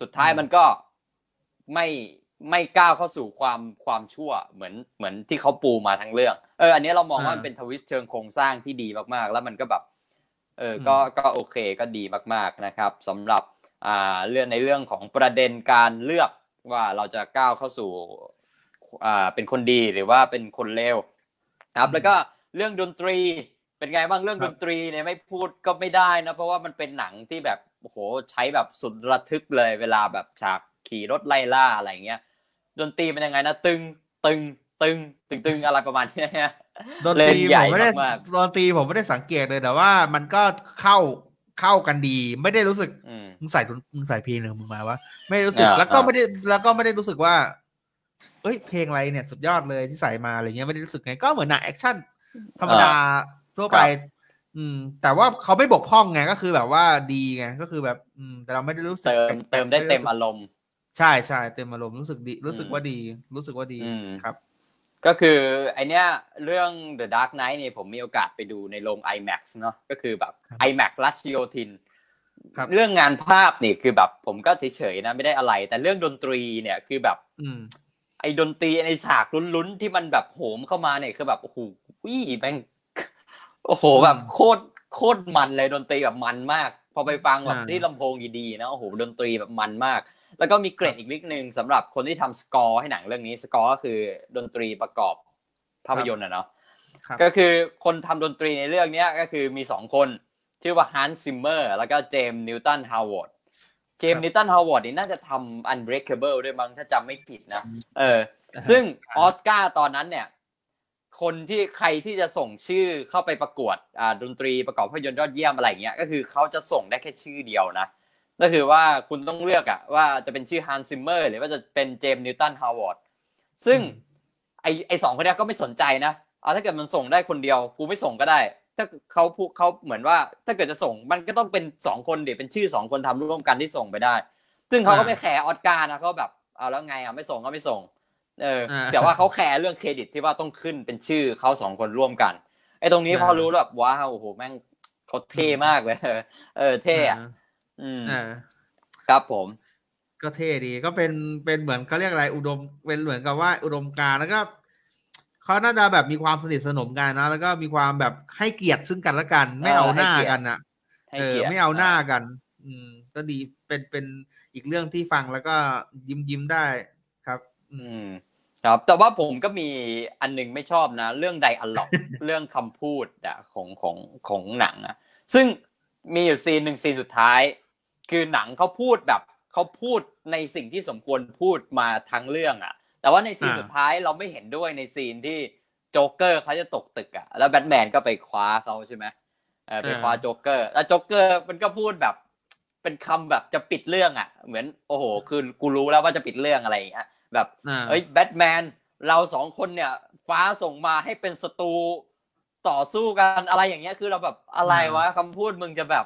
สุดท้ายมันก็ไม่ ไม่ก้าวเข้าสู่ความความชั่วเหมือนเหมือนที่เขาปูมาทั้งเรื่อง เออ อันนี้เรามองว่ามันเป็น twist เชิงโครงสร้างที่ดีมากๆ แล้วมันก็แบบ เออ ก็ก็โอเคก็ดีมากๆนะครับสำหรับอ่าเรื่องในเรื่องของประเด็นการเลือกว่าเราจะก้าวเข้าสู่อ่าเป็นคนดีหรือว่าเป็นคนเลวครับ แล้วก็เรื่องดนตรีเป็นไงบ้างเรื่องดนตรีเนี่ยไม่พูดก็ไม่ได้นะเพราะว่ามันเป็นหนังที่แบบโอ้โหใช้แบบสุดระทึกเลยเวลาแบบฉากขี่รถไล่ล่าอะไรเงี้ย ดนตรีเป็นยังไงนะตึงตึงตึงตึงตึงอะไรประมาณนี้
ดนตรีผมไม่ได้ดนตรีผมไม่ได้สังเกตเลยแต่ว่ามันก็เข้าเข้ากันดี ไม่ได้รู้สึกมึงใส่มึงใส่เพลงหนึ่งมึงมาวะไม่รู้สึกแล้วก็ไม่ได้แล้วก็ไม่ได้รู้สึกว่า เอ้ยเพลงอะไรเนี่ยสุดยอดเลยที่ใส่มาอะไรเงี้ยไม่ได้รู้สึกไงก็เหมือนหนังแอคชั่นธรรมดาทั่วไป อืม แต่ว่าเขาไม่บกพร่องไงก็คือแบบว่าดีไงก็คือแบบ อืม แต่เราไม่ได้รู้สึก
เติมเติมได้เต็มอารมณ์
ใช่ใช่เต็มอารมณ์รู้สึกดีรู้สึกว่าดี รู้สึกว่าดีครับ
ก็คือไอเนี้ยเรื่อง The Dark Knight เนี่ยผมมีโอกาสไปดูในโรง IMAX เนาะก็คือแบบ IMAX รัชโยธินเรื่องงานภาพนี่คือแบบ ผมก็เฉยๆนะไม่ได้อะไร แต่เรื่องดนตรีเนี่ยคือแบบไอ้ดนตรีในฉากลุ้นๆที่มันแบบโหมเข้ามาเนี่ยคือแบบโอ้โหวิ่แม่งโอ้โหแบบโคตรโคตรมันเลยดนตรีแบบมันมาก พอไปฟังแบบที่ลำโพงดีๆนะโอ้โหดนตรีแบบมันมาก แล้วก็มีเกรดอีกนิดนึงสำหรับคนที่ทำสกอร์ให้หนังเรื่องนี้สกอร์ก็คือดนตรีประกอบภาพยนตร์อะเนาะก็คือคนทำดนตรีในเรื่องนี้ก็คือมีสองคนชื่อว่าฮันซิมเมอร์แล้วก็เจมส์นิวตันฮาวเวิร์ดเจมส์นิวตันฮาวเวิร์ดนี่น่าจะทำ Unbreakable ด้วยมั้งถ้าจำไม่ผิดนะ เออ ซึ่งออสการ์ตอนนั้นเนี่ย คนที่ใครที่จะส่งชื่อเข้าไปประกวดอ่าดนตรีประกอบภาพยนตร์ยอดเยี่ยมอะไรเงี้ยก็คือเขาจะส่งได้แค่ชื่อเดียวนะก็คือว่าคุณต้องเลือกอะว่าจะเป็นชื่อฮันซิมเมอร์หรือว่าจะเป็นเจมส์นิวตันฮาวเวิร์ดซึ่งไอไอสองคนนี้ก็ไม่สนใจนะเอาถ้าเกิดมันส่งได้คนเดียวกูไม่ส่งก็ได้แถ้าเขาพูเขาเหมือนว่า ถ้าเกิดจะส่งมันก็ต้องเป็นสองคนเดี๋ยวเป็นชื่อสองคนทำร่วมกันที่ส่งไปได้ ซึ่งเขาก็ไม่แคร์ออสการ์นะเขาแบบเอาแล้วไงอะไม่ส่งก็ไม่ส่ง เออแต่ว่าเขาแคร์เรื่องเครดิตที่ว่าต้องขึ้นเป็นชื่อเขาสองคนร่วมกันไอ้ตรงนี้พอรู้แบบว้าวโอ้โหแม่งเขาเท่มากเลย เออ เท่อะอืมครับผม
ก็เท่ดีก็เป็นเป็นเหมือนเขาเรียกอะไร อุดมเป็นเหมือนกับว่าอุดมการแล้วก็เขาน่าจะแบบมีความสนิทสนมกันนะแล้วก็มีความแบบให้เกียรติซึ่งกันและกัน ไม่เอาหน้ากันอะเออไม่เอาหน้ากัน อืม ก็ดีเป็นเป็นอีกเรื่องที่ฟังแล้วก็ยิ้มยิ้มได้ครับ
อืม ครับแต่ว่าผมก็มีอันนึงไม่ชอบนะ เรื่องไดอะล็อกเรื่องคำพูดอะของของของหนังอะซึ่งมีอยู่ซีนหนึ่งซีนสุดท้าย คือหนังเขาพูดแบบเขาพูดในสิ่งที่สมควรพูดมาทั้งเรื่องอะแต่ว่าในซีนสุดท้ายเราไม่เห็นด้วยในซีนที่โจ๊กเกอร์เขาจะตกตึกอะแล้วแบทแมนก็ไปคว้าเขาใช่ไหมไปคว้าโจ๊กเกอร์ แล้วโจ๊กเกอร์มันก็พูดแบบเป็นคำแบบจะปิดเรื่องอะเหมือนโอ้โหคือกูรู้แล้วว่าจะปิดเรื่องอะไรอย่างเงี้ย แบบเฮ้ยแบทแมนเราสองคนเนี่ย ฟ้าส่งมาให้เป็นศัตรูต่อสู้กันอะไรอย่างเงี้ยคือเราแบบอะไรวะคำพูดมึงจะแบบ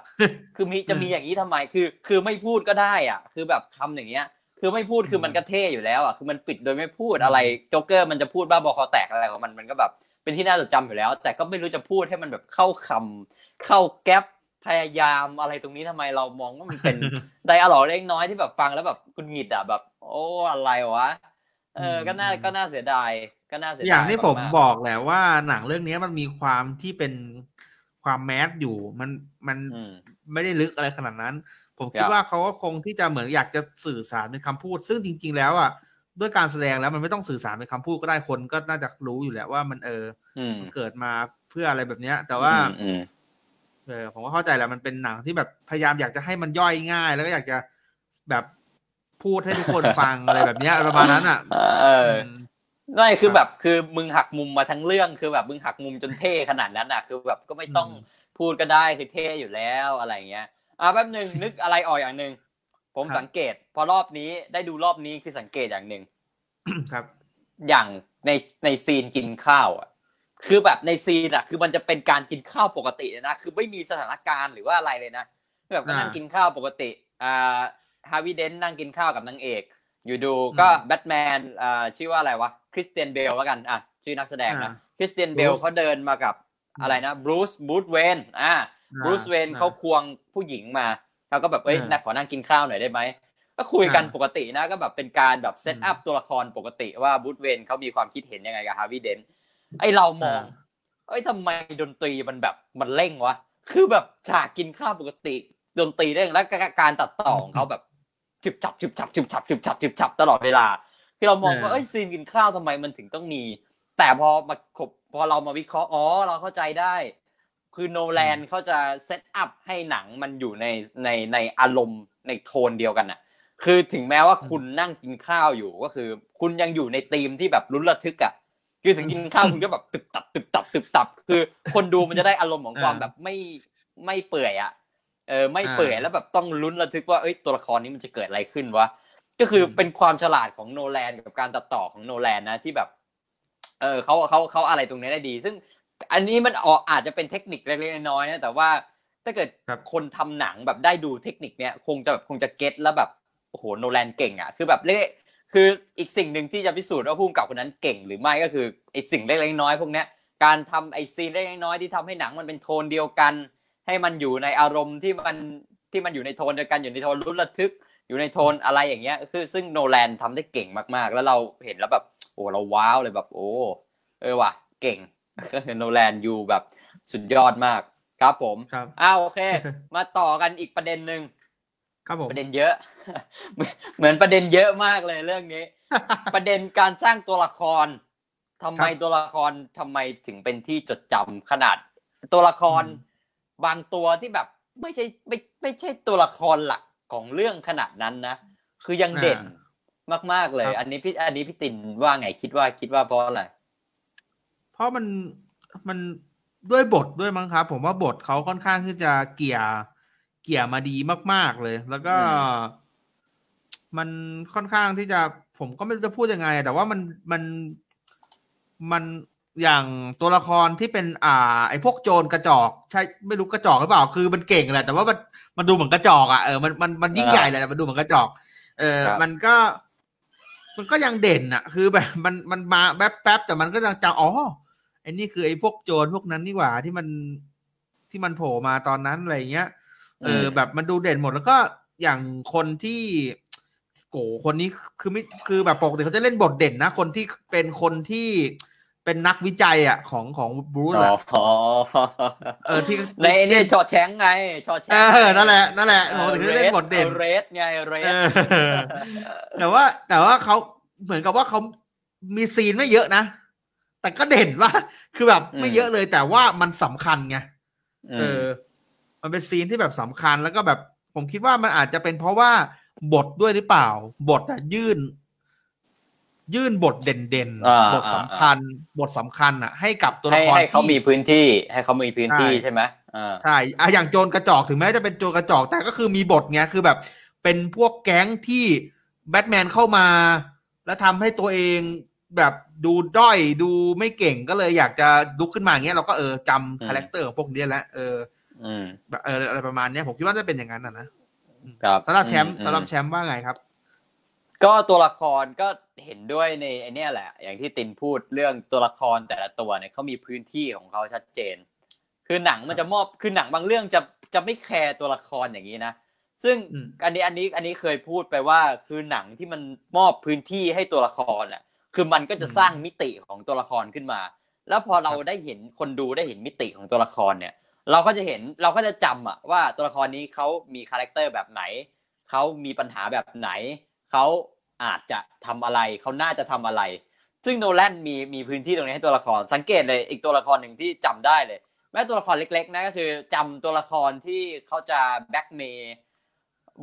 คือมีจะมีอย่างนี้ทำไมคือ คือไม่พูดก็ได้อะ คือแบบคำอย่างเงี้ย คือไม่พูดคือมันก็เท่อยู่แล้วอะคือมันปิดโดยไม่พูดอะไรโจ๊กเกอร์มันจะพูดบ้าบอคอแตกอะไรของมันมันก็แบบเป็นที่น่าจดจำอยู่แล้ว แต่ก็ไม่รู้จะพูดให้มันแบบเข้าคำเข้าแก๊ป พยายามอะไรตรงนี้ทำไมเรามองว่ามันเป็นไดอะล็อกเล็กน้อยที่แบบฟังแล้วแบบคุณหงิดอะแบบ โอ้อะไรวะเออก็น่าก็น่าเสียดายก็น่าเสียดาย
อย่างที่ผมบอกแหละว่าหนังเรื่องนี้มันมีความที่เป็นความแมสอยู่มันมันไม่ได้ลึกอะไรขนาดนั้น ผมคิดว่าเขาก็คงที่จะเหมือนอยากจะสื่อสารเป็นคำพูด ซึ่งจริง ๆ แล้วอะด้วยการแสดงแล้วมันไม่ต้องสื่อสารเป็นคำพูดก็ได้คนก็น่าจะรู้อยู่แล้วว่ามันเออเกิดมาเพื่ออะไรแบบเนี้ย แต่ว่า เออผมก็เข้าใจแล้วมันเป็นหนังที่แบบพยายามอยากจะให้มันย่อยง่าย แล้วก็อยากจะแบบพูดให้ทุกคนฟังอะไรแบบเนี้ยประมาณนั้นอะ
เออไม่คือแบบคือมึงหักมุมมาทั้งเรื่องคือแบบมึงหักมุมจนเท่ขนาดนั้นอะ คือแบบก็ไม่ต้องพูดก็ได้คือเท่อยู่แล้วอะไรเงี้ยอะแป๊บหนึ่งนึกอะไรออกอย่างหนึ่งผมสังเกต พอรอบนี้ได้ดูรอบนี้คือสังเกตอย่างหนึ่ง
ครับ
อย่างในในซีนกินข้าวอะ คือแบบในซีนอะคือมันจะเป็นการกินข้าวปกตินะคือไม่มีสถานการณ์หรือว่าอะไรเลยนะแบบก็นั่งกินข้าวปกติอ่าฮาร์วีย์เดนต์นั่งกินข้าวกับนางเอก อยู่ดีๆก็แบทแมนอ่าชื่อว่าอะไรวะคริสเตียนเบลแล้วกันอะชื่อนักแสดงนะคริสเตียนเบลเขาเดินมากับอะไรนะบรูซบรูซเวนอ่าบรูซเวนเขาควงผู้หญิงมาเขาก็แบบเอ้ยนักขอนั่งกินข้าวหน่อยได้ไหมก็คุยกันปกตินะก็แบบเป็นการแบบ set up ตัวละครปกติว่าบรูซเวนเขามีความคิดเห็นยังไงกับฮาร์วีย์เดนต์ ไอเรามองเอ้ยทำไมดนตรีมันแบบมันเร่งวะคือแบบฉากกินข้าวปกติดนตรีเร่งแล้วการตัดต่อของเขาแบบจุบจับจุบจับจุบจับจุบจับจุบจับตลอดเวลาที่เรามองว่าเอ้ยซีนกินข้าวทำไมมันถึงต้องมี แต่พอมาขบพอเรามาวิเคราะห์อ๋อเราเข้าใจได้ คือโนแลนเขาจะ set up ให้หนังมันอยู่ในในในอารมณ์ในโทนเดียวกันน่ะคือถึงแม้ว่าคุณนั่งกินข้าวอยู่ก็คือ คุณยังอยู่ในธีมที่แบบลุ้นระทึกอะ คือถึงกินข้าวคุณก็แบบตึบตับตึบตับตึบตับ คือ คนดูมันจะได้อารมณ์ของความแบบไม่ไม่เปื่อยอะเออไม่เปื่อยแล้วแบบต้องลุ้นระทึกว่าเอ้ยตัวละครนี้มันจะเกิดอะไรขึ้นวะก็คือเป็นความฉลาดของโนแลนกับการตัดต่อของโนแลนนะที่แบบเออเขาเขาเขาอะไรตรงนี้ได้ดี ซึ่งอันนี้มันออกอาจจะเป็นเทคนิคเล็กๆน้อยๆนะแต่ว่าถ้าเกิดคนทำหนังแบบได้ดูเทคนิคเนี้ยคงจะแบบคงจะเก็ตแล้วแบบโอ้โหโนแลนเก่งอะคือแบบเล่ คืออีกสิ่งหนึ่งที่จะพิสูจน์ว่าผู้กำกับคนนั้นเก่งหรือไม่ก็คือไอ้สิ่งเล็กๆน้อยๆพวกเนี้ยการทำไอ้ซีนเล็กๆน้อยๆที่ทำให้หนังมันเป็นโทนเดียวกัน ให้มันอยู่ในอารมณ์ที่มันที่มันอยู่ในโทนเดียวกันอยู่ในโทนรุนระทึก อยู่ในโทนอะไรอย่างเงี้ยคือซึ่งโนแลนทำได้เก่งมากๆ แล้วเราเห็นแล้วแบบโอ้เราว้าวเลยแบบโอ้เออว่ะเก่งก็คือโนแลนอยู่แบบสุดยอดมากครับผม
ครับ
อ้าวโอเค มาต่อกันอีกประเด็นหนึ่ง
ครับผม
ประเด็นเยอะ เหมือนประเด็นเยอะมากเลยเรื่องนี้ ประเด็นการสร้างตัวละครทำไมตัวละครทำไมถึงเป็นที่จดจำขนาด ตัวละครบางตัวที่แบบไม่ใช่ไม่ไม่ใช่ตัวละครหลักของเรื่องขนาดนั้นนะคือยังเด่นมากๆเลย อันนี้พี่อันนี้พี่ตินว่าไงคิดว่าคิดว่าเพราะอะไร
เพราะมันมันด้วยบทด้วยมั้งครับ ผมว่าบทเขาค่อนข้างที่จะเกี่ย เกี่ยมาดีมาก ๆ เลย แล้วก็ มันค่อนข้างที่จะ ผมก็ไม่รู้จะพูดยังไง แต่ว่ามันมันมันอย่างตัวละครที่เป็น อ่า ไอ้พวกโจรกระจอกใช่ไม่รู้กระจอกหรือเปล่า คือมันเก่งแหละแต่ว่ามันมันดูเหมือนกระจอกอะเออมันมันมันยิ่งใหญ่แหละแต่มันดูเหมือนกระจอก เออ มันก็ มันก็ยังเด่นอะ คือแบบมันมันมาแป๊บแป๊บแต่มันก็ยังจะอ๋อไอ้นี่คือไอ้พวกโจรพวกนั้นนี่หว่าที่มันที่มันโผล่มาตอนนั้นอะไรเงี้ย เออแบบมันดูเด่นหมดแล้วก็อย่างคนที่โกคนนี้คือไม่คือแบบปกติเขาจะเล่นบทเด่นนะ คนที่เป็นคนที่เป็นนักวิจัยอะของของบรูซอะเออที่
ในนี่ชอแชงไงชอแชง
เออนั่นแหละนั่นแหละปกติเขาเล่นบทเด่น
เรสไงเรส
แต่ว่าแต่ว่าเขาเหมือนกับว่าเขามีซีนไม่เยอะนะ แต่ก็เด่นว่า คือแบบไม่เยอะเลยแต่ว่ามันสำคัญไงเออ มันเป็นซีนที่แบบสำคัญแล้วก็แบบผมคิดว่ามันอาจจะเป็นเพราะว่าบทด้วยหรือเปล่า บทอะยื่น ยื่นบทเด่นๆบทสำคัญ บทสำคัญอะให้กับตัวละคร
ให้เขามีพื้นที่ให้เขามีพื้นที่ใช่ไหม
ใช่อะอย่างโจรกระจอกถึงแม้จะเป็นโจรกระจอกแต่ก็คือมีบทเนี้ยคือแบบเป็นพวกแก๊งที่แบทแมนเข้ามา แล้วทำให้ตัวเองแบบดูด้อยดูไม่เก่งก็เลยอยากจะลุกขึ้นมาอย่างเงี้ยเราก็เออจำคาแรคเตอร์ของพวกนี้แล้วเออ แบบเอออะไรประมาณเนี้ยผมคิดว่าจะเป็นอย่างนั้นนะนะครับสำหรับแชมป์สำหรับแชมป์ว่าไงครับ
ก็ตัวละครก็เห็นด้วยในไอเนี้ยแหละ อย่างที่ตินพูดเรื่องตัวละครแต่ละตัวเนี่ยเขามีพื้นที่ของเขาชัดเจน คือหนังมันจะมอบคือหนังบางเรื่องจะจะไม่แคร์ตัวละครอย่างนี้นะซึ่งอันนี้อันนี้อันนี้เคยพูดไปว่าคือหนังที่มันมอบพื้นที่ให้ตัวละครอะคือมันก็จะสร้างมิติของตัวละครขึ้นมา แล้วพอเราได้เห็นคนดูได้เห็นมิติของตัวละครเนี่ย เราก็จะเห็นเราก็จะจำอะว่าตัวละครนี้เขามีคาแรคเตอร์แบบไหนเขามีปัญหาแบบไหนเขาอาจจะทำอะไรเขาน่าจะทำอะไร ซึ่งโนแลนมีมีพื้นที่ตรงนี้ให้ตัวละครสังเกตเลยอีกตัวละครหนึ่งที่จำได้เลย แม้ตัวละครเล็ก ๆนะก็คือจำตัวละครที่เขาจะแบ็กเมย์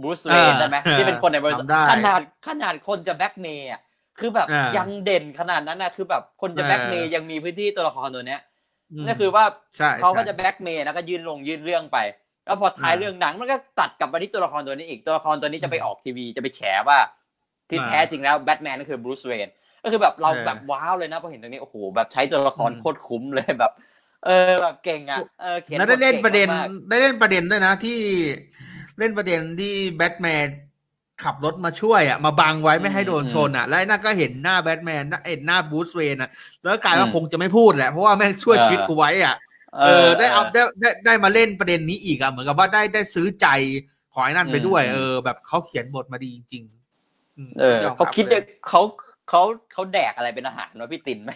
บรูซเวนได้ไหมที่เป็นคนในบริษัทขนาดขนาดคนจะแบ็กเมย์อะคือแบบยังเด่นขนาดนั้นนะคือแบบคนจะแบ็กเมย์ยังมีพื้นที่ตัวละครตัวเนี้ย นั่นคือว่าเขาก็จะแบ็กเมย์แล้วก็ยื่นลงยื่นเรื่องไป แล้วพอท้ายเรื่องหนังมันก็ตัดกลับมาที่ตัวละครตัวนี้อีกตัวละครตัวนี้จะไปออกทีวีจะไปแฉว่า ที่แท้จริงแล้วแบทแมนก็คือบรูซเวนก็คือแบบเราแบบว้าวเลยนะพอเห็นตรงนี้โอ้โหแบบใช้ตัวละครโคตรคุ้มเลยแบบ เออแบบเก่งอะเออเขียน
ได้เล่นประเด็นได้เล่นประเด็นด้วยนะที่เล่นประเด็นที่แบทแมน ขับรถมาช่วยอะมาบังไว้ไม่ให้โดนชนอะ แล้วนั่นก็เห็นหน้าแบทแมนเอ็นหน้าบูสเวนอะ แล้วกลายว่าคงจะไม่พูดแหละ เพราะว่าแม่งช่วยชีวิตกูไว้อะเออได้เอาได้ได้ได้มาเล่นประเด็นนี้อีกอะเหมือนกับว่าได้ได้ซื้อใจขอไอ้นั่นไปด้วย เออ แบบเขาเขียนบทมาดีจริง
เออเขาคิดเขาเขาเขาแดกอะไรเป็นอาหารวะพี่ตินไหม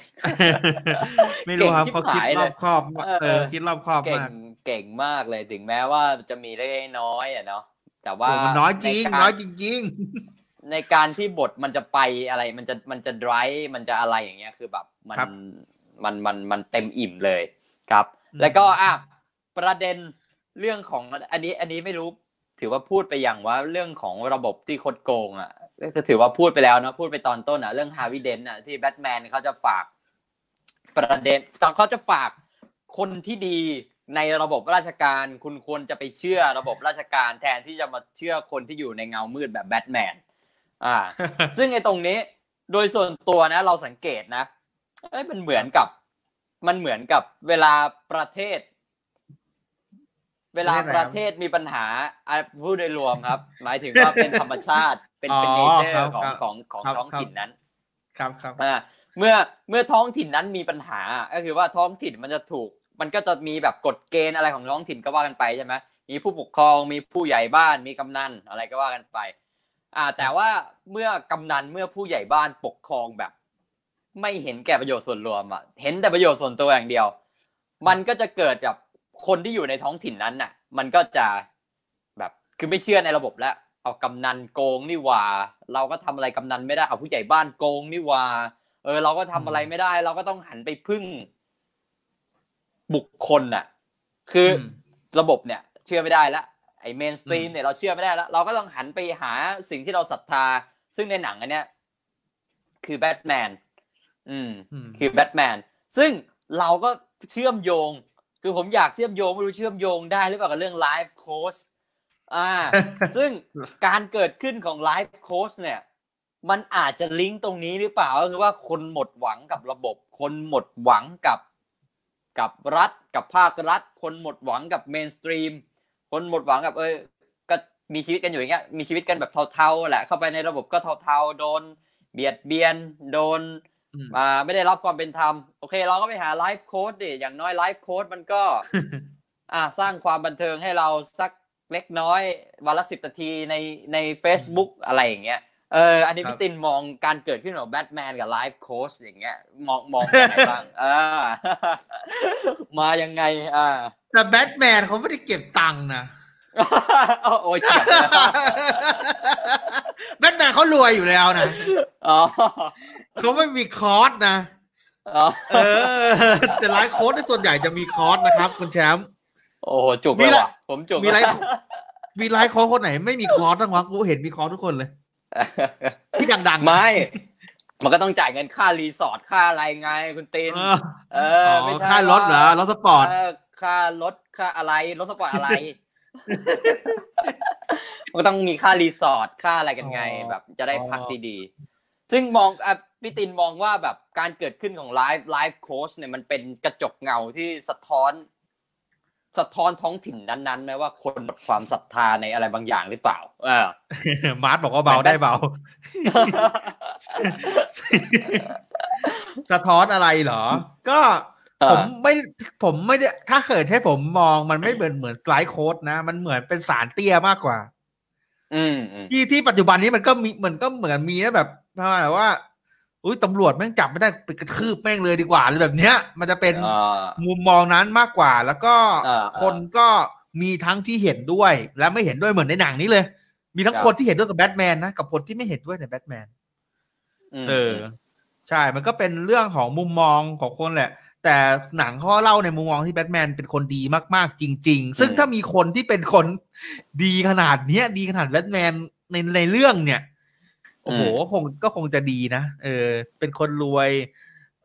ไม่รู้ครับเขาคิดรอบครอบเออคิดรอบครอบ
มากเก่งมากเลยถึงแม้ว่าจะมีได้น้อยอะเนาะ แต่ว่า
น้อยจริงน้อยจริง
ในการที่บทมันจะไปอะไร มันจะมันจะดรายมันจะอะไรอย่างเงี้ยคือแบบมันมันมันมันเต็มอิ่มเลยครับ แล้วก็อะประเด็นเรื่องของอันนี้อันนี้ไม่รู้ถือว่าพูดไปอย่างว่าเรื่องของระบบที่คดโกงอะก็ถือว่าพูดไปแล้วนะพูดไปตอนต้นอะเรื่องฮาวิเดนอะที่แบทแมนเขาจะฝากประเด็นตอนเขาจะฝากคนที่ดี ในระบบราชการคุณควรจะไปเชื่อระบบราชการแทนที่จะมาเชื่อคนที่อยู่ในเงามืดแบบแบทแมนอ่า ซึ่งไอ้ตรงนี้โดยส่วนตัวนะ เราสังเกตนะเอ้ยมันเหมือนกับ มันเหมือนกับเวลาประเทศ เวลาประเทศมีปัญหาพูดโดยรวมครับ หมายถึงว่าเป็นธรรมชาติเป็นเป็นเนเจอร์ของของของท้องถิ่นนั้น
ครับครับ
อ่าเมื่อเมื่อท้องถิ่นนั้นมีปัญหา ก็คือว่าท้องถิ่นมันจะถูก มันก็จะมีแบบกฎเกณฑ์อะไรของท้องถิ่นก็ว่ากันไปใช่ไหมมีผู้ปกครองมีผู้ใหญ่บ้านมีกำนันอะไรก็ว่ากันไป อ่า แต่ว่าเมื่อกำนันเมื่อผู้ใหญ่บ้านปกครองแบบ ไม่เห็นแก่ประโยชน์ส่วนรวมอะเห็นแต่ประโยชน์ส่วนตัวอย่างเดียว มันก็จะเกิดกับคนที่อยู่ในท้องถิ่นนั้นน่ะ มันก็จะแบบคือไม่เชื่อในระบบแล้วเอากำนันโกงนี่ว่า เราก็ทำอะไรกำนันไม่ได้เอาผู้ใหญ่บ้านโกงนี่ว่า เออ เราก็ทำอะไรไม่ได้ เราก็ต้องหันไปพึ่ง บุคคลน่ะ คือระบบเนี่ย เชื่อไม่ได้แล้วไอ้ mainstream เนี่ยเราเชื่อไม่ได้แล้วเราก็ต้องหันไปหาสิ่งที่เราศรัทธา ซึ่งในหนังอันเนี้ยคือแบทแมนอืม คือแบทแมนซึ่งเราก็เชื่อมโยง คือผมอยากเชื่อมโยงไม่รู้เชื่อมโยงได้หรือเปล่ากับเรื่องไลฟ์โค้ชอ่า ซึ่งการเกิดขึ้นของไลฟ์โค้ชเนี่ย มันอาจจะลิงก์ตรงนี้หรือเปล่าก็คือว่าคนหมดหวังกับระบบ คนหมดหวังกับ กับรัฐกับภาครัฐ คนหมดหวังกับ mainstream คนหมดหวังกับเอ้ยก็มีชีวิตกันอยู่อย่างเงี้ยมีชีวิตกันแบบเทาๆแหละเข้าไปในระบบก็เทาๆโดน เบียดเบียนโดนมาไม่ได้รับความเป็นธรรมโอเคเราก็ไปหาไลฟ์โค้ชดิอย่างน้อยไลฟ์โค้ชมันก็ อ่าสร้างความบันเทิงให้เราสักเล็กน้อยวันละสิบนาทีในใน Facebook อะไรอย่างเงี้ย เอออันนี้พี่ตินมองการเกิดขึ้นของแบทแมนกับไลฟ์โค้ชอย่างเงี้ย มองมองยังไงบ้างเออมายังไงอ่า
แต่แบทแมนเขาไม่ได้เก็บตังค์นะ
โอ้ยเจ็บ
แบทแมนเขารวยอยู่แล้วนะเขาไม่มีคอร์สนะเออ แต่ไลฟ์โค้ชในส่วนใหญ่จะมีคอร์สนะครับ คุณแชมป์
โอ้จุกเลยว่ะผมจุก
มีไลฟ์มีไลฟ์โค้ชคนไหน ไม่มีคอร์สบ้างวะกูเห็นมีคอร์สทุกคนเลย ที่ดัง
ๆไม่มันก็ต้องจ่ายเงินค่ารีสอร์ทค่าอะไรไงคุณตีน เออไม่ใช่
ค่ารถเหรอรถสปอร์ต
ค่ารถค่าอะไรรถสปอร์ตอะไร มันก็ต้องมีค่ารีสอร์ทค่าอะไรกันไง แบบจะได้พักดีๆซึ่งมองพี่ตินมองว่าแบบการเกิดขึ้นของไลฟ์ไลฟ์โค้ชเนี่ยมันเป็นกระจกเงาที่สะท้อน สะท้อนท้องถิ่นนั้นๆไหมว่าคนหมดความศรัทธาในอะไรบางอย่างหรือเปล่าเออ
มาร์ทบอกว่าเบาได้เบา สะท้อนอะไรเหรอ ก็ผมไม่ผมไม่ได้ถ้าเกิดให้ผมมองมันไม่เหมือนเหมือนไลฟ์โค้ดนะ มันเหมือนเป็นสารเตี้ยมากกว่า
อืม
ที่ที่ปัจจุบันนี้มันก็มีเหมือนก็เหมือนมีนะแบบแบบว่า อุ้ยตำรวจแม่งจับไม่ได้ไปกระทืบแม่งเลยดีกว่าหรือแบบเนี้ย มันจะเป็นมุมมองนั้นมากกว่า แล้วก็คนก็มีทั้งที่เห็นด้วย และไม่เห็นด้วยเหมือนในหนังนี้เลย มีทั้งคนที่เห็นด้วยกับแบทแมนนะกับคนที่ไม่เห็นด้วยในแบทแมนเออ ใช่ มันก็เป็นเรื่องของมุมมองของคนแหละ แต่หนังเขาเล่าในมุมมองที่แบทแมนเป็นคนดีมากๆ จริง ๆ ซึ่งถ้ามีคนที่เป็นคนดีขนาดเนี้ย ดีขนาดแบทแมนในในเรื่องเนี่ย โอ้โหคงก็คงจะดีนะเออ เป็นคนรวย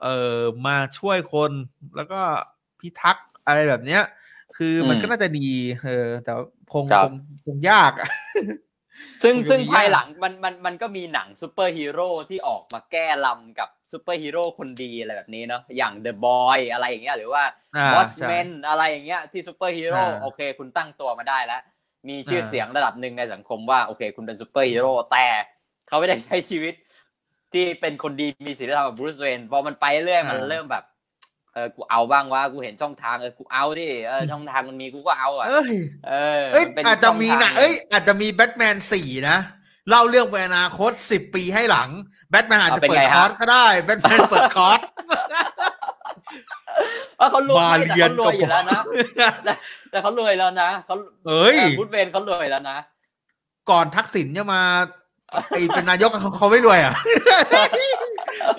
เออมาช่วยคนแล้วก็พิทักษ์อะไรแบบเนี้ย คือมันก็น่าจะดี เออ แต่คงคงคงยากอะ
ซึ่งซึ่งภายหลังมันมันมันก็มีหนังซูเปอร์ฮีโร่ที่ออกมาแก้ลำกับซูเปอร์ฮีโร่คนดีอะไรแบบนี้เนาะอย่าง The Boys อะไรอย่างเงี้ยหรือว่า Watchmen อะไรอย่างเงี้ยที่ซูเปอร์ฮีโร่โอเค คุณตั้งตัวมาได้แล้ว มีชื่อเสียงระดับหนึ่งในสังคมว่าโอเค คุณเป็นซูเปอร์ฮีโร่แต่ เขาไม่ได้ใช้ชีวิต ที่เป็นคนดีมีศีลธรรมแบบ Bruce Wayne พอมันไปเรื่อยมันเริ่มแบบเออกูเอาบ้างว่ากูเห็นช่องทางเออกูเอาที่เออช่องทางมันมีกูก็เอาอะเอ้ยเออ
เอ้ยอาจจะมีนะเอ้ยอาจจะมีแบทแมนสี่นะเล่าเรื่องไปอนาคตสิบปีให้หลัง แบทแมนอาจจะเปิดคอร์สก็ได้แบทแมนเปิดคอร์ส
ว่าเขารวยแต่เขารวยอยู่แล้วนะแต่เขารวยแล้วนะเขา
เอ้ย
พุทเวนเขารวยแล้วนะ
ก่อนทักษิณจะมา ไอเป็นนายกเขาเขาไม่รวยอะ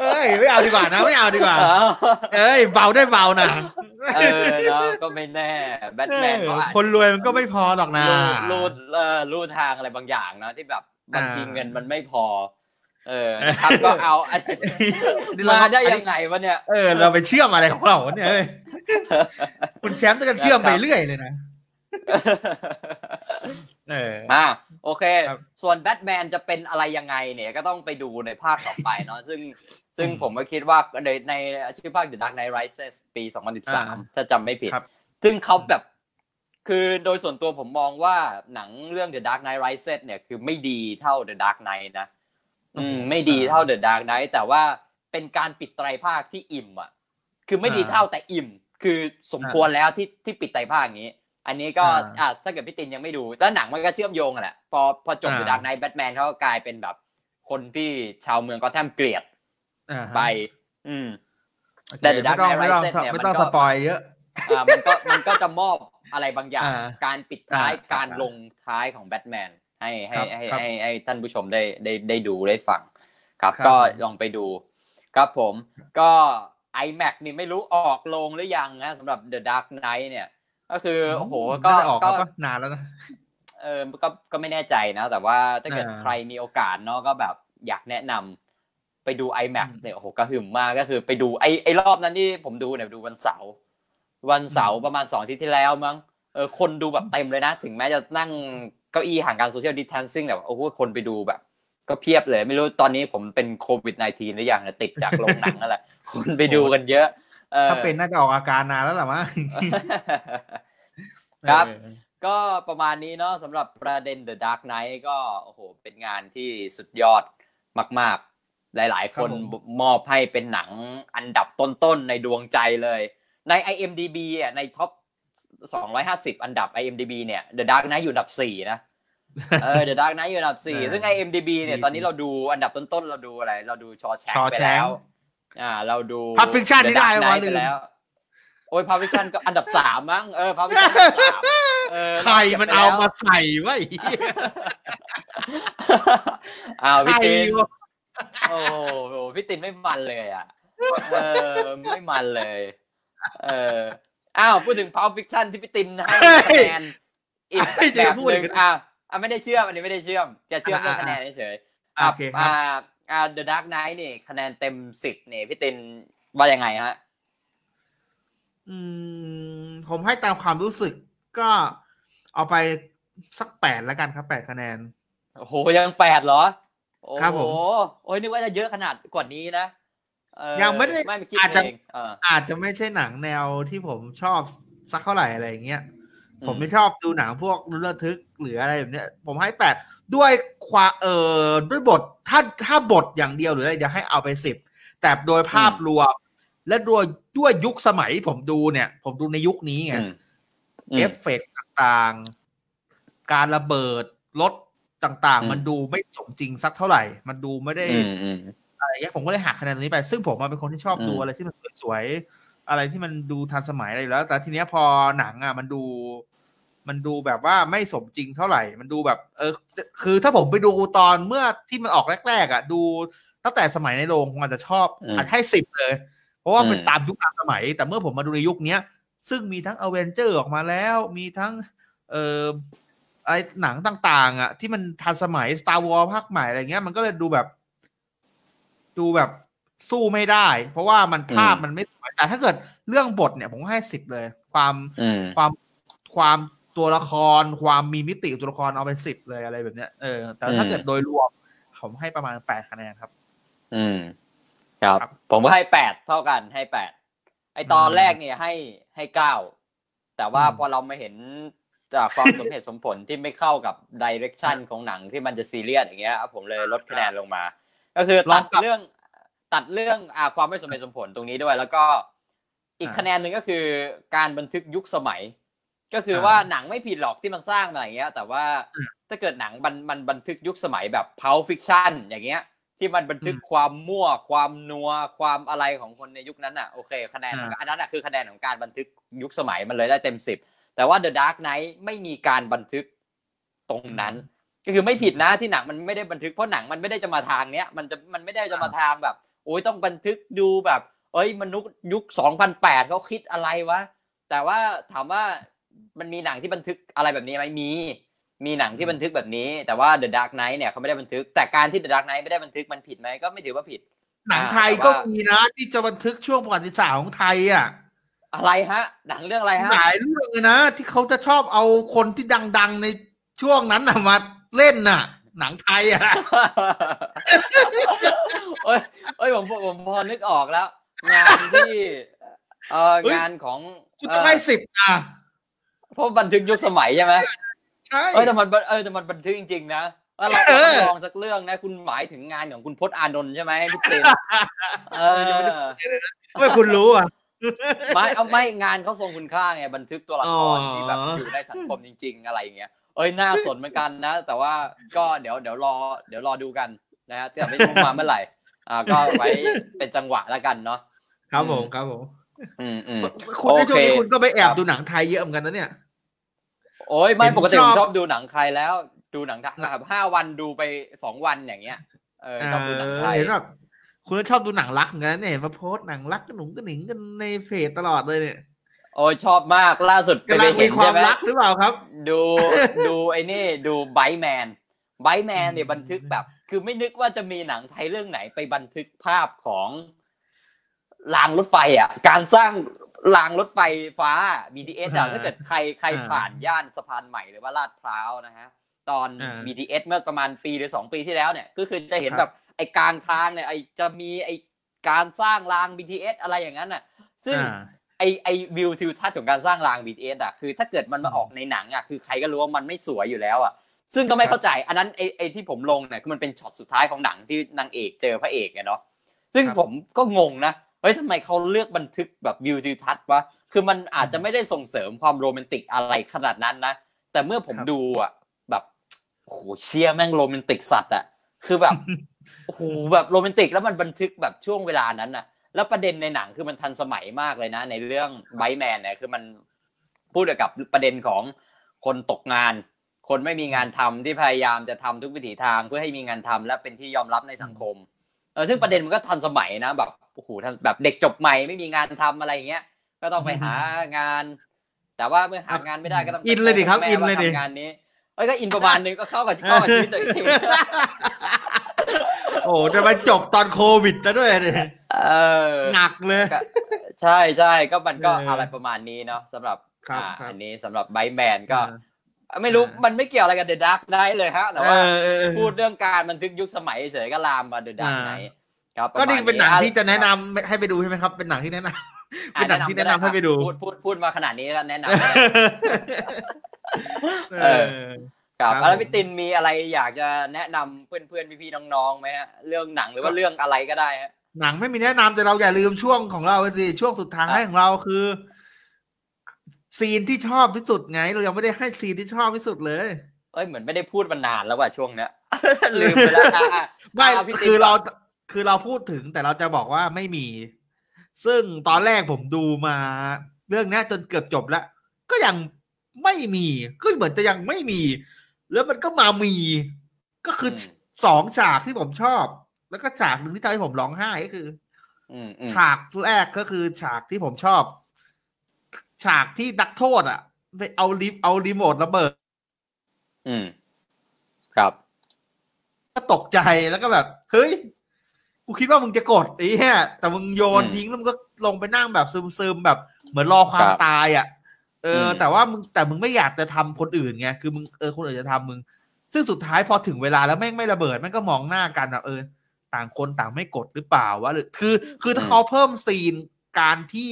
เอ้ยไม่เอาดีกว่านะ ไม่เอาดีกว่า เอ้ยเบาได้เบานะ
เออแล้วก็ไม่แน่แบทแมน
คนรวยมันก็ไม่พอหรอกนะ
รูดเออรูดทางอะไรบางอย่างนะที่แบบบางทีเงินมันไม่พอ เออนะครับก็เอามาได้ยังไงวะเนี่ย
เออเราไปเชื่อมอะไรของเราเนี่ยคุณแชมป์ต้องเชื่อมไปเรื่อยเลยนะ
เอออ่าโอเค ส่วนแบทแมนจะเป็นอะไรยังไงเนี่ย ก็ต้องไปดูในภาคต่อไปเนาะซึ่งซึ่งผมก็คิดว่าในในชื่อภาค The Dark Knight Rises ปี 2013 ถ้าจำไม่ผิด ซึ่งเขาแบบ คือโดยส่วนตัวผมมองว่าหนังเรื่อง The Dark Knight Rises เนี่ยคือไม่ดีเท่า The Dark Knight นะ อืม ไม่ดีเท่า The Dark Knight แต่ว่าเป็นการปิดไตรภาคที่อิ่มอะ คือไม่ดีเท่าแต่อิ่ม คือสมควรแล้วที่ที่ปิดไตรภาคอย่างนี้ อันนี้ก็อ่าถ้าเกิดพี่ตินยังไม่ดูแล้วหนังมันก็เชื่อมโยงแหละพอพอจบอยู่ดักในแบทแมนเขาก็กลายเป็นแบบ คนที่ชาวเมืองก็แทมเกลียดไป อืม
แต่เดอะดักไนไรเซนเนี่ยมันก็สปอยเยอะ
อ่ามันก็มันก็จะมอบอะไรบางอย่าง การปิดท้ายการลงท้ายของแบทแมนให้ให้ให้ให้ให้ท่านผู้ชมได้ได้ได้ดูได้ฟัง ครับ ก็ลองไปดู ครับผมก็ iMac นี่ไม่รู้ออกลงหรือยังนะสำหรับ The Dark Knight เนี่ย ก็คือโอ้โหก็
ก็นานแล้วนะ
เออก็ก็ไม่แน่ใจนะ แต่ว่าถ้าเกิดใครมีโอกาสเนาะก็แบบอยากแนะนำไปดู iMac เนี่ยโอ้โหก็หึมมากก็คือไปดูไอไอรอบนั้นที่ผมดูเนี่ยดูวันเสาร์วันเสาร์ประมาณสองที่ที่แล้วมั้งเออคนดูแบบเต็มเลยนะ ถึงแม้จะนั่งเก้าอี้ห่างกันโซเชียลดิสแทนซิ่งแต่ว่าโอ้โหคนไปดูแบบก็ก็เพียบเลย ไม่รู้ตอนนี้ผมเป็นโควิด -19 หรือยังติดจากโรงหนังนั่นแหละคนไปดูกันเยอะ
ถ้าเป็นน่าจะออกอาการนานแล้วหรอมั้ง
ครับ ก็ประมาณนี้เนาะสำหรับประเด็น The Dark Knight ก็โอ้โหเป็นงานที่สุดยอดมาก ๆ หลาย ๆ คนมอบให้เป็นหนังอันดับต้น ๆ ในดวงใจเลย ใน IMDB อะใน top 250 อันดับ IMDB เนี่ย The Dark Knight อยู่อันดับ 4 นะเออ The Dark Knight อยู่อันดับ 4 ซึ่ง IMDB เนี่ยตอนนี้เราดูอันดับต้น ๆ เราดูอะไร เราดู Shawshank ไปแล้ว อ่า เราดู
Pulp Fiction นี่ได้
มาไปแล้ว โอ้ย Pulp Fiction ก็อันดับสามมั้งเออ Pulp Fiction สาม
ใครมันเอามาใส่ไว้
อ้าวพี่ตินโอ้โหพี่ตินไม่มันเลยอะเออไม่มันเลย เอออ้าวพูดถึง Pulp Fiction ที่พี่ตินให้คะแนนอีกแบบหนึ่งอ่าอ่าไม่ได้เชื่อมอันนี้ไม่ได้เชื่อมจะเชื่อมเรื่องคะแนนเฉย
อ่า
อ่า The Dark Knight นี่คะแนนเต็มสิบนี่พี่ตินว่ายังไงฮะ
อืม ผมให้ตามความรู้สึกก็เอาไปสักแปดแล้วกันครับแปดคะแนน
โอ้โห ยังแปดเหรอครับผมโอ้ยนึกว่าจะเยอะขนาดกว่านี้นะ
ยังไม่ได้อาจจะอาจจะไม่ใช่หนังแนวที่ผมชอบสักเท่าไหร่อะไรอย่างเงี้ยผมไม่ชอบดูหนังพวกระทึกหรืออะไรแบบเนี้ย ผมให้แปดด้วย ความเอ่อด้วยบทถ้าถ้าบทอย่างเดียวหรืออะไรจะให้เอาไปสิบแต่โดยภาพรวม และด้วยด้วยยุคสมัยผมดูเนี่ย ผมดูในยุคนี้ไงเอฟเฟกต่างๆ การระเบิดรถต่างๆ มันดูไม่สมจริงสักเท่าไหร่ มันดูไม่ได้อะไรเงี้ยผมก็เลยหักคะแนนตรงนี้ไป ซึ่งผมมาเป็นคนที่ชอบดูอะไรที่มันสวยๆอะไรที่มันดูทันสมัยอะไรแล้ว แต่ทีเนี้ยพอหนังอะมันดู มันดูแบบว่าไม่สมจริงเท่าไหร่ มันดูแบบ เออ คือถ้าผมไปดูตอนเมื่อที่มันออกแรกๆอะ ดูตั้งแต่สมัยในโรงผมอาจจะชอบอาจให้สิบเลย เพราะว่าเป็นตามยุคตามสมัย แต่เมื่อผมมาดูในยุคเนี้ย ซึ่งมีทั้งอเวนเจอร์ออกมาแล้ว มีทั้ง เอ่ออะไรหนังต่าง ๆ อะ ที่มันทันสมัย Star Wars ภาคใหม่อะไรเงี้ย มันก็เลยดูแบบ ดูแบบสู้ไม่ได้ เพราะว่ามันภาพมันไม่สวยแต่ถ้าเกิดเรื่องบทเนี่ย ผมให้สิบเลย ความความความ ตัวละครความมีมิติตัวละครเอาไปสิบเลยอะไรแบบเนี้ยเออแต่ถ้าเกิดโดยรวม ผมให้ประมาณแปดคะแนนครับ
อืม ครับ ผมก็ให้แปดเท่ากันให้แปดไอตอนแรกเนี่ยให้ให้เก้าแต่ว่าพอเรามาเห็นจากความสมเหตุสมผลที่ไม่เข้ากับดิเรกชันของหนังที่มันจะซีเรียสอย่างเงี้ยผมเลยลดคะแนนลงมา ก็คือตัดเรื่องตัดเรื่องอ่าความไม่สมเหตุสมผลตรงนี้ด้วย แล้วก็อีกคะแนนหนึ่งก็คือการบันทึกยุคสมัย ก็คือว่าหนังไม่ผิดหรอกที่มันสร้างมาอย่างเงี้ย แต่ว่าถ้าเกิดหนังมันมันบันทึกยุคสมัยแบบ Pulp Fiction อย่างเงี้ย ที่มันบันทึกความมั่วความนัวความอะไรของคนในยุคนั้นอะโอเคคะแนนอันนั้นอะคือคะแนนของการบันทึกยุคสมัยมันเลยได้เต็มสิบแต่ว่า The Dark Knight ไม่มีการบันทึกตรงนั้น ก็คือไม่ผิดนะที่หนังมันไม่ได้บันทึกเพราะหนังมันไม่ได้จะมาทางเนี้ยมันจะมันไม่ได้จะมาทางแบบโอ้ยต้องบันทึกดูแบบ เอ้ยมนุษย์ยุคสองพันแปดเขาคิดอะไรวะแต่ว่าถามว่า มันมีหนังที่บันทึกอะไรแบบนี้ไหมมี มีหนังที่บันทึกแบบนี้ แต่ว่า The Dark Knight เนี่ยเขาไม่ได้บันทึก แต่การที่ The Dark Knight ไม่ได้บันทึกมันผิดไหมก็ไม่ถือว่าผิด
หนังไทยก็มีนะ ที่จะบันทึกช่วงประวัติศาสตร์ของไทยอะ
อะไรฮะ หนังเรื่องอะไรฮะ
หลายเรื่องเลยนะ ที่เขาจะชอบเอาคนที่ดัง ๆในช่วงนั้นมาเล่นน่ะ หนังไทยอะ
โอ้ยโอ้ยผมผมพอนึกออกแล้ว งานที่ เอองานของ
คุณต้องให้สิบอะ
เพราะบันทึกยุคสมัยใช่ไหม
ใช่
เออแต่มันเออแต่มันบันทึกจริง ๆ นะเราลองสักเรื่องนะ คุณหมายถึงงานของคุณพจน์อานนท์ใช่ไหมพี่เจนเออ
ไม่คุณรู้อะ
ไม่เอาไม่งานเขาทรงคุณค่าไงบันทึกตัวละครที่แบบอยู่ในสังคมจริง ๆ อะไรอย่างเงี้ยเอ้ยน่าสนเหมือนกันนะ แต่ว่าก็เดี๋ยวเดี๋ยวรอเดี๋ยวรอดูกันนะฮะแต่ไม่รู้มาเมื่อไหร่อ่าก็ไว้เป็นจังหวะแล้วกันเนาะ
ครับผมครับผม
อืมอืม
คุณในช่วงนี้คุณก็ไปแอบดูหนังไทยเยอะเหมือนกันนะเนี่ย
โอ้ยไม่ปกติผมชอบดูหนังใครแล้ว ดูหนังแบบห้าวันดูไปสองวันอย่างเงี้ยเออชอบดูหนังไทยเห็นแบบ
คุณชอบดูหนังรักเหมือนกันเนี่ยมาโพสหนังรักกระหนุ่งกระหนิงกันในเพจตลอดเลยเนี่ย
โอ้ยชอบมากล่าสุด
กำลังมีความรักหรือเปล่าครับ
ดูดูไอ้นี่ดูไบแมนไบแมนเนี่ยบันทึกแบบ คือไม่นึกว่าจะมีหนังไทยเรื่องไหนไปบันทึกภาพของ รางรถไฟอะ การสร้างรางรถไฟฟ้า BTS อะถ้าเกิดใครใครผ่านย่านสะพานใหม่หรือว่าลาดพร้าวนะฮะตอน BTS เมื่อประมาณปีหรือสองปีที่แล้วเนี่ย ก็คือจะเห็นแบบไอ้กลางทางเนี่ยไอ้จะมีไอ้การสร้างราง BTS อะไรอย่างนั้นน่ะ ซึ่งไอไอวิวทิวทัศน์ของการสร้างราง BTS อะคือถ้าเกิดมันมาออกในหนังอะคือใครก็รู้ว่ามันไม่สวยอยู่แล้วอะซึ่งก็ไม่เข้าใจ อันนั้นไอไอที่ผมลงเนี่ยคือมันเป็นช็อตสุดท้ายของหนังที่นางเอกเจอพระเอกไงเนาะซึ่งผมก็งงนะ เฮ้ยทำไมเขาเลือกบันทึกแบบวิวทิวทัศน์วะคือมันอาจจะไม่ได้ส่งเสริมความโรแมนติกอะไรขนาดนั้นนะแต่เมื่อผมดูอะแบบโหเชียแม่งโรแมนติกสัตว์อะคือแบบโอ้โหแบบโรแมนติกแล้วมันบันทึกแบบช่วงเวลานั้นอะ แล้วประเด็นในหนังคือมันทันสมัยมากเลยนะ ในเรื่องไบแมนเนี่ยคือมันพูดเกี่ยวกับประเด็นของคนตกงาน คนไม่มีงานทำที่พยายามจะทำทุกวิถีทางเพื่อให้มีงานทำและเป็นที่ยอมรับในสังคมเออซึ่งประเด็นมันก็ทันสมัยนะแบบ โอ้โหแบบเด็กจบใหม่ไม่มีงานทำอะไรอย่างเงี้ย ก็ต้องไปหางาน แต่ว่าเมื่อหางานไม่ได้ก็ต้อง
อินเลยดิครับอินเลยดิ
งานนี้เอ้ยก็อินประมาณนึงก็เข้ากับเข้ากับชีวิตตัวเอง
โอ้จะมาจบตอนโควิดซะด้วยเลยหนักเลย
ใช่ใช่ก็มันก็อะไรประมาณนี้เนาะสำหรับอันนี้สำหรับไบแมนก็ ไม่รู้มันไม่เกี่ยวอะไรกับเดอะดักได้เลยฮะแต่ว่าพูดเรื่องการบันทึกยุคสมัยเฉยก็ลามมาเดอะดักไหน
ครับ ก็นี่เป็นหนังที่จะแนะนำให้ไปดูใช่ไหมครับ เป็นหนังที่แนะนำเป็นหนังที่แนะนำให้ไปดู
พูดพูดพูดมาขนาดนี้ก็แนะนำเออครับแล้วพี่ตินมีอะไรอยากจะแนะนำเพื่อนเพื่อนพี่พี่น้องๆไหมฮะเรื่องหนังหรือว่าเรื่องอะไรก็ได้ฮะ
หนังไม่มีแนะนำแต่เราอย่าลืมช่วงของเราสิช่วงสุดท้ายของเราคือ ซีนที่ชอบที่สุดไง เรายังไม่ได้ให้ซีนที่ชอบที่สุดเลย
เอ้ยเหมือนไม่ได้พูดมานานแล้วว่ะช่วงเนี้ยลืมไปแล้ว
ไม่คือเรา คือเราพูดถึงแต่เราจะบอกว่าไม่มี ซึ่งตอนแรกผมดูมา เรื่องนี้จนเกือบจบแล้ว ก็ยังไม่มีก็เหมือนจะยังไม่มี แล้วมันก็มามี ก็คือสองฉากที่ผมชอบ แล้วก็ฉากหนึ่งที่ทำให้ผมร้องไห้ก็คือฉากแรกก็คือฉากที่ผมชอบ ฉากที่นักโทษ อะไปเอาลิฟเอารีโมทระเบิด
อืม ครับ
ก็ตกใจแล้วก็แบบ เฮ้ย กูคิดว่ามึงจะกดไอ้แค่แต่มึงโยนทิ้งแล้วมึงก็ลงไปนั่งแบบซึมๆแบบเหมือนรอความตายอะ เออ แต่ว่ามึงแต่มึงไม่อยากจะทำคนอื่นไงคือมึงเออคนอื่นจะทำมึง ซึ่งสุดท้ายพอถึงเวลาแล้วแม่งไม่ระเบิดแม่งก็มองหน้ากันอะเออ ต่างคนต่างไม่กดหรือเปล่าวะหรือคือ คือถ้าเขาเพิ่มซีนการที่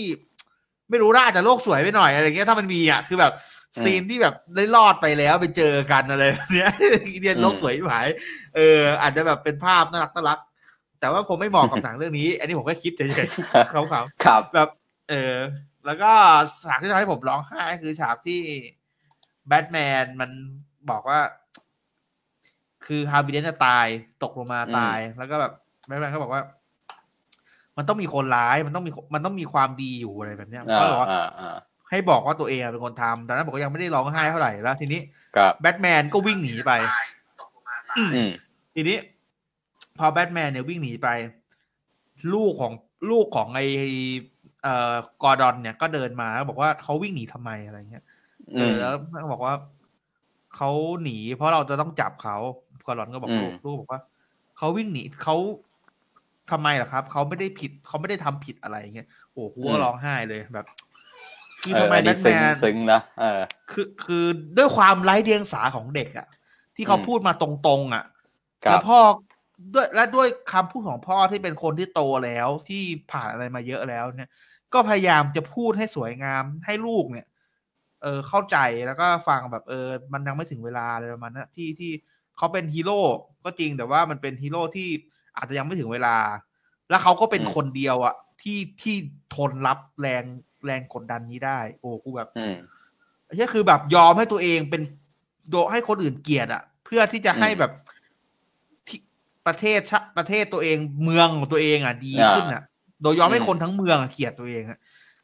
ไม่รู้น่าจะโลกสวยไปหน่อยอะไรเงี้ยถ้ามันมีอะคือแบบซีนที่แบบได้รอดไปแล้วไปเจอกันอะไรเนี้ยเรียนโลกสวยหายเออ อาจจะแบบเป็นภาพน่ารักน่ารัก แต่ว่าผมไม่เหมาะกับหนังเรื่องนี้ อันนี้ผมก็คิดเฉยๆเขาเขา
ครับ
แบบ เออ แล้วก็ฉากที่ทำให้ผมร้องไห้คือฉากที่แบทแมนมันบอกว่า คือฮาร์บิเดนจะตายตกลงมาตาย แล้วก็แบบแบทแมนเขาบอกว่า มันต้องมีคนร้ายมันต้องมีมันต้องมีความดีอยู่อะไรแบบเนี้ยเขาบอกว่าให้บอกว่าตัวเองเป็นคนทำแต่นั้นผมก็ยังไม่ได้ร้องไห้เท่าไหร่แล้ว ทีนี้แบทแมนก็วิ่งหนีไปทีนี้ พอแบทแมนเนี่ยวิ่งหนีไป ลูกของลูกของไอเอ่อกอร์ดอนเนี่ยก็เดินมาแล้วบอกว่าเขาวิ่งหนีทำไมอะไรเงี้ยเออแล้วเขาบอกว่าเขาหนี เพราะเราจะต้องจับเขากอร์ดอนก็บอกลูกลูกบอกว่าเขาวิ่งหนีเขาทำไมล่ะครับเขาไม่ได้ผิดเขาไม่ได้ทำผิดอะไรเงี้ยโอ้กูก็ร้องไห้เลยแบบ
คือทำไมแบทแมนซึ้งนะเออ
คือคือด้วยความไร้เดียงสาของเด็กอะ ที่เขาพูดมาตรงๆอะแล้วพ่อ ด้วยและด้วยคำพูดของพ่อที่เป็นคนที่โตแล้วที่ผ่านอะไรมาเยอะแล้วเนี่ย ก็พยายามจะพูดให้สวยงามให้ลูกเนี่ย เออเข้าใจแล้วก็ฟังแบบเออ มันยังไม่ถึงเวลาอะไรประมาณนั้นที่ที่เขาเป็นฮีโร่ก็จริงแต่ว่ามันเป็นฮีโร่ที่อาจจะยังไม่ถึงเวลา แล้วเขาก็เป็นคนเดียวอะที่ที่ทนรับแรงแรงกดดันนี้ได้ โอ้กูแบบอันนี้คือแบบยอมให้ตัวเองเป็นโดให้คนอื่นเกลียดอะเพื่อที่จะให้แบบ ประเทศชาประเทศตัวเองเมืองของตัวเองอะดีขึ้นอะ โดยยอมให้คนทั้งเมืองเขียดตัวเองอะ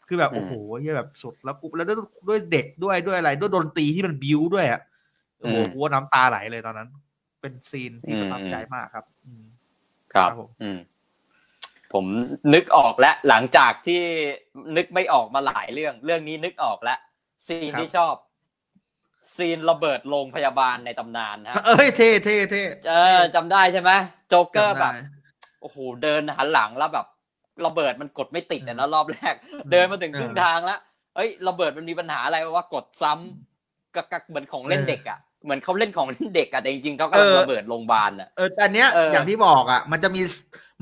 คือแบบโอ้โหเฮียแบบสุดแล้วกูแล้วด้วยเด็กด้วยด้วยอะไร ด้วยดนตรีที่มันบิวด้วยอะโอ้โหกูน้ำตาไหลเลยตอนนั้น เป็นซีนที่ประทับใจมากครับ
ครับอืมผมนึกออกแล้วหลังจากที่นึกไม่ออกมาหลายเรื่อง เรื่องนี้นึกออกแล้วซีนที่ชอบ ซีนระเบิดโรงพยาบาลในตำนานฮะ
เอ้ยเท่เท่เท่
เออจำได้ใช่ไหมโจ๊กเกอร์แบบโอ้โหเดินหันหลังแล้วแบบ ระเบิดมันกดไม่ติดเนี่ยนะรอบแรก เดินมาถึงครึ่งทางแล้วเอ้ยระเบิดมันมีปัญหาอะไรว่ากดซ้ำกักเหมือนของเล่นเด็กอะเหมือนเขาเล่นของเล่นเด็กอะแต่จริงๆเขาก็ระเบิดโรงพยาบาลอะ
เออแต่เนี้ยอย่างที่บอกอะมันจะมี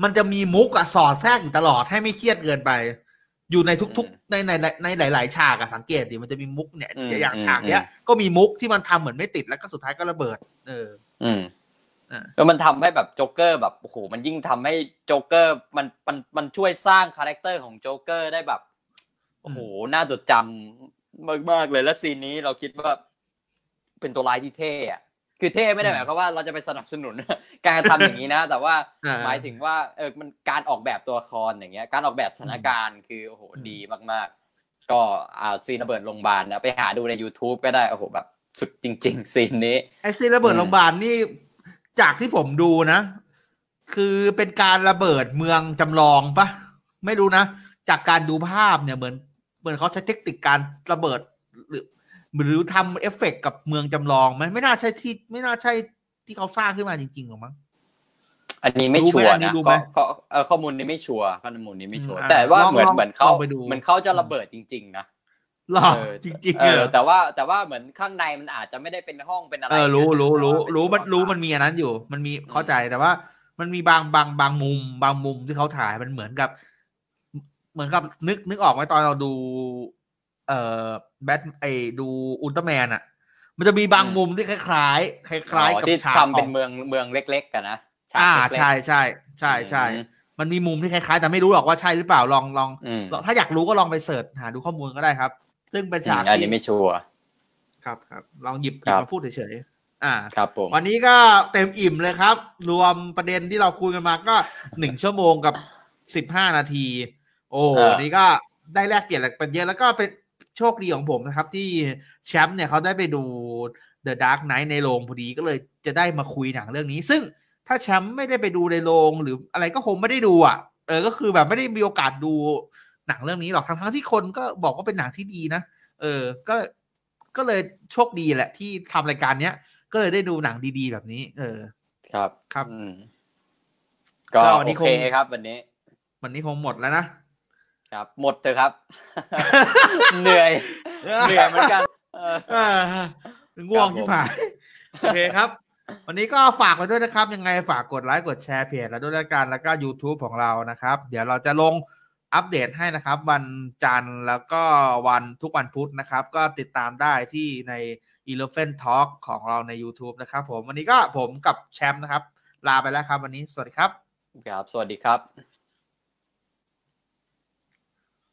มันจะมีมุกอะสอดแทรกอยู่ตลอดให้ไม่เครียดเกินไป อยู่ในทุกๆในในในหลาย ๆ ฉากอะสังเกตดิมันจะมีมุกเนี่ยอย่างฉากเนี้ยก็มีมุกที่มันทำเหมือนไม่ติดแล้วก็สุดท้ายก็ระเบิด เออ
อืมแล้วมันทำให้แบบโจ๊กเกอร์แบบโอ้โหมันยิ่งทำให้โจ๊กเกอร์มันมันมันช่วยสร้างคาแรคเตอร์ของโจ๊กเกอร์ได้แบบโอ้โหน่าจดจำมากมากเลยแล้วซีนนี้เราคิดว่า เป็นตัวร้ายที่เท่อะ คือเท่ไม่ได้หมายความว่าเราจะไปสนับสนุนการทำอย่างนี้นะ แต่ว่าหมายถึงว่าเออมันการออกแบบตัวละครอย่างเงี้ย การออกแบบสถานการณ์คือโอ้โหดีมากๆ ก็อ่าซีนระเบิดโรงพยาบาลนะไปหาดูใน YouTube ก็ได้โอ้โหแบบสุดจริง ๆ ซีนนี้
ไอซีนระเบิดโรงพยาบาลนี่จากที่ผมดูนะ คือเป็นการระเบิดเมืองจำลองปะไม่รู้นะ จากการดูภาพเนี่ยเหมือน เหมือนเขาใช้เทคนิคการระเบิด หรือหรือทำเอฟเฟกกับเมืองจำลองไหมไม่น่าใช่ที่ ไม่น่าใช่ที่เขาสร้างขึ้นมาจริงๆหรอมั้ง
อันนี้ไม่ชัวร์นะก็ข้อมูลนี้ไม่ชัวร์ข้อมูลนี้ไม่ชัวร์แต่ว่าเหมือนเหมือนเขาเหมือนเขาจะระเบิดจริง ๆ นะ
หรอจริงๆเออ
แต่ว่าแต่ว่าเหมือนข้างในมันอาจจะไม่ได้เป็นห้องเป็นอะไรเอ
อรู้รู้รู้รู้มันรู้มันมีอันนั้นอยู่ มันมีเข้าใจแต่ว่า มันมีบางบางบางมุม บางมุมที่เขาถ่ายมันเหมือนกับ เหมือนกับนึกนึกออกไหมตอนเราดู เอ่อแบทไอดูอุลตร้าแมนอะมันจะมีบางมุมที่คล้ายๆคล้ายๆกับ
ฉากทำเป็นเมืองเมืองเล็ก ๆ กันนะ
อ่าใช่ใช่ใช่ใช่มันมีมุมที่คล้ายๆ แต่ไม่รู้หรอกว่าใช่หรือเปล่าลองลอง ถ้าอยากรู้ก็ลองไปเสิร์ชหาดูข้อมูลก็ได้ครับ ซึ่งเป็นฉาก
อันนี้ไม่ชัวร์
ครับครับลองหยิบหยิบมาพูดเฉยๆอ่า
ครับผม
วันนี้ก็เต็มอิ่มเลยครับ รวมประเด็นที่เราคุยกันมาก็หนึ่งชั่วโมงกับสิบห้านาที โอ้นี่ก็ได้แลกเปลี่ยนอะไรกันเยอะแล้วก็เป็น โชคดีของผมนะครับ ที่แชมป์เนี่ยเขาได้ไปดู The Dark Knight ในโรงพอดีก็เลยจะได้มาคุยหนังเรื่องนี้ ซึ่งถ้าแชมป์ไม่ได้ไปดูในโรงหรืออะไรก็คงไม่ได้ดูอะ เออก็คือแบบไม่ได้มีโอกาสดูหนังเรื่องนี้หรอกทั้งทั้งที่คนก็บอกว่าเป็นหนังที่ดีนะเออ ก็ก็เลยโชคดีแหละ ที่ทำรายการเนี้ยก็เลยได้ดูหนังดีๆแบบนี้ เออ
ครับ
ครับ
ก็โอเคครับ วันนี้
วันนี้คงหมดแล้วนะ
ครับหมดเถอะครับ เหนื่อยเหนื่อยเหมือนกัน
ง่วงที่ผ่านโอเคครับ วันนี้ก็ฝากไว้ด้วยนะครับ ยังไงฝากกดไลค์กดแชร์เพจแล้วด้วยละกันแล้วก็ YouTube ของเรานะครับ เดี๋ยวเราจะลงอัปเดตให้นะครับ วันจันทร์แล้วก็วันทุกวันพุธนะครับ ก็ติดตามได้ที่ใน Elephant Talk ของเราใน YouTube นะครับ ผมวันนี้ก็ผมกับแชมป์นะครับ ลาไปแล้วครับ วันนี้สวัสดีครับ
ครับ สวัสดีครับ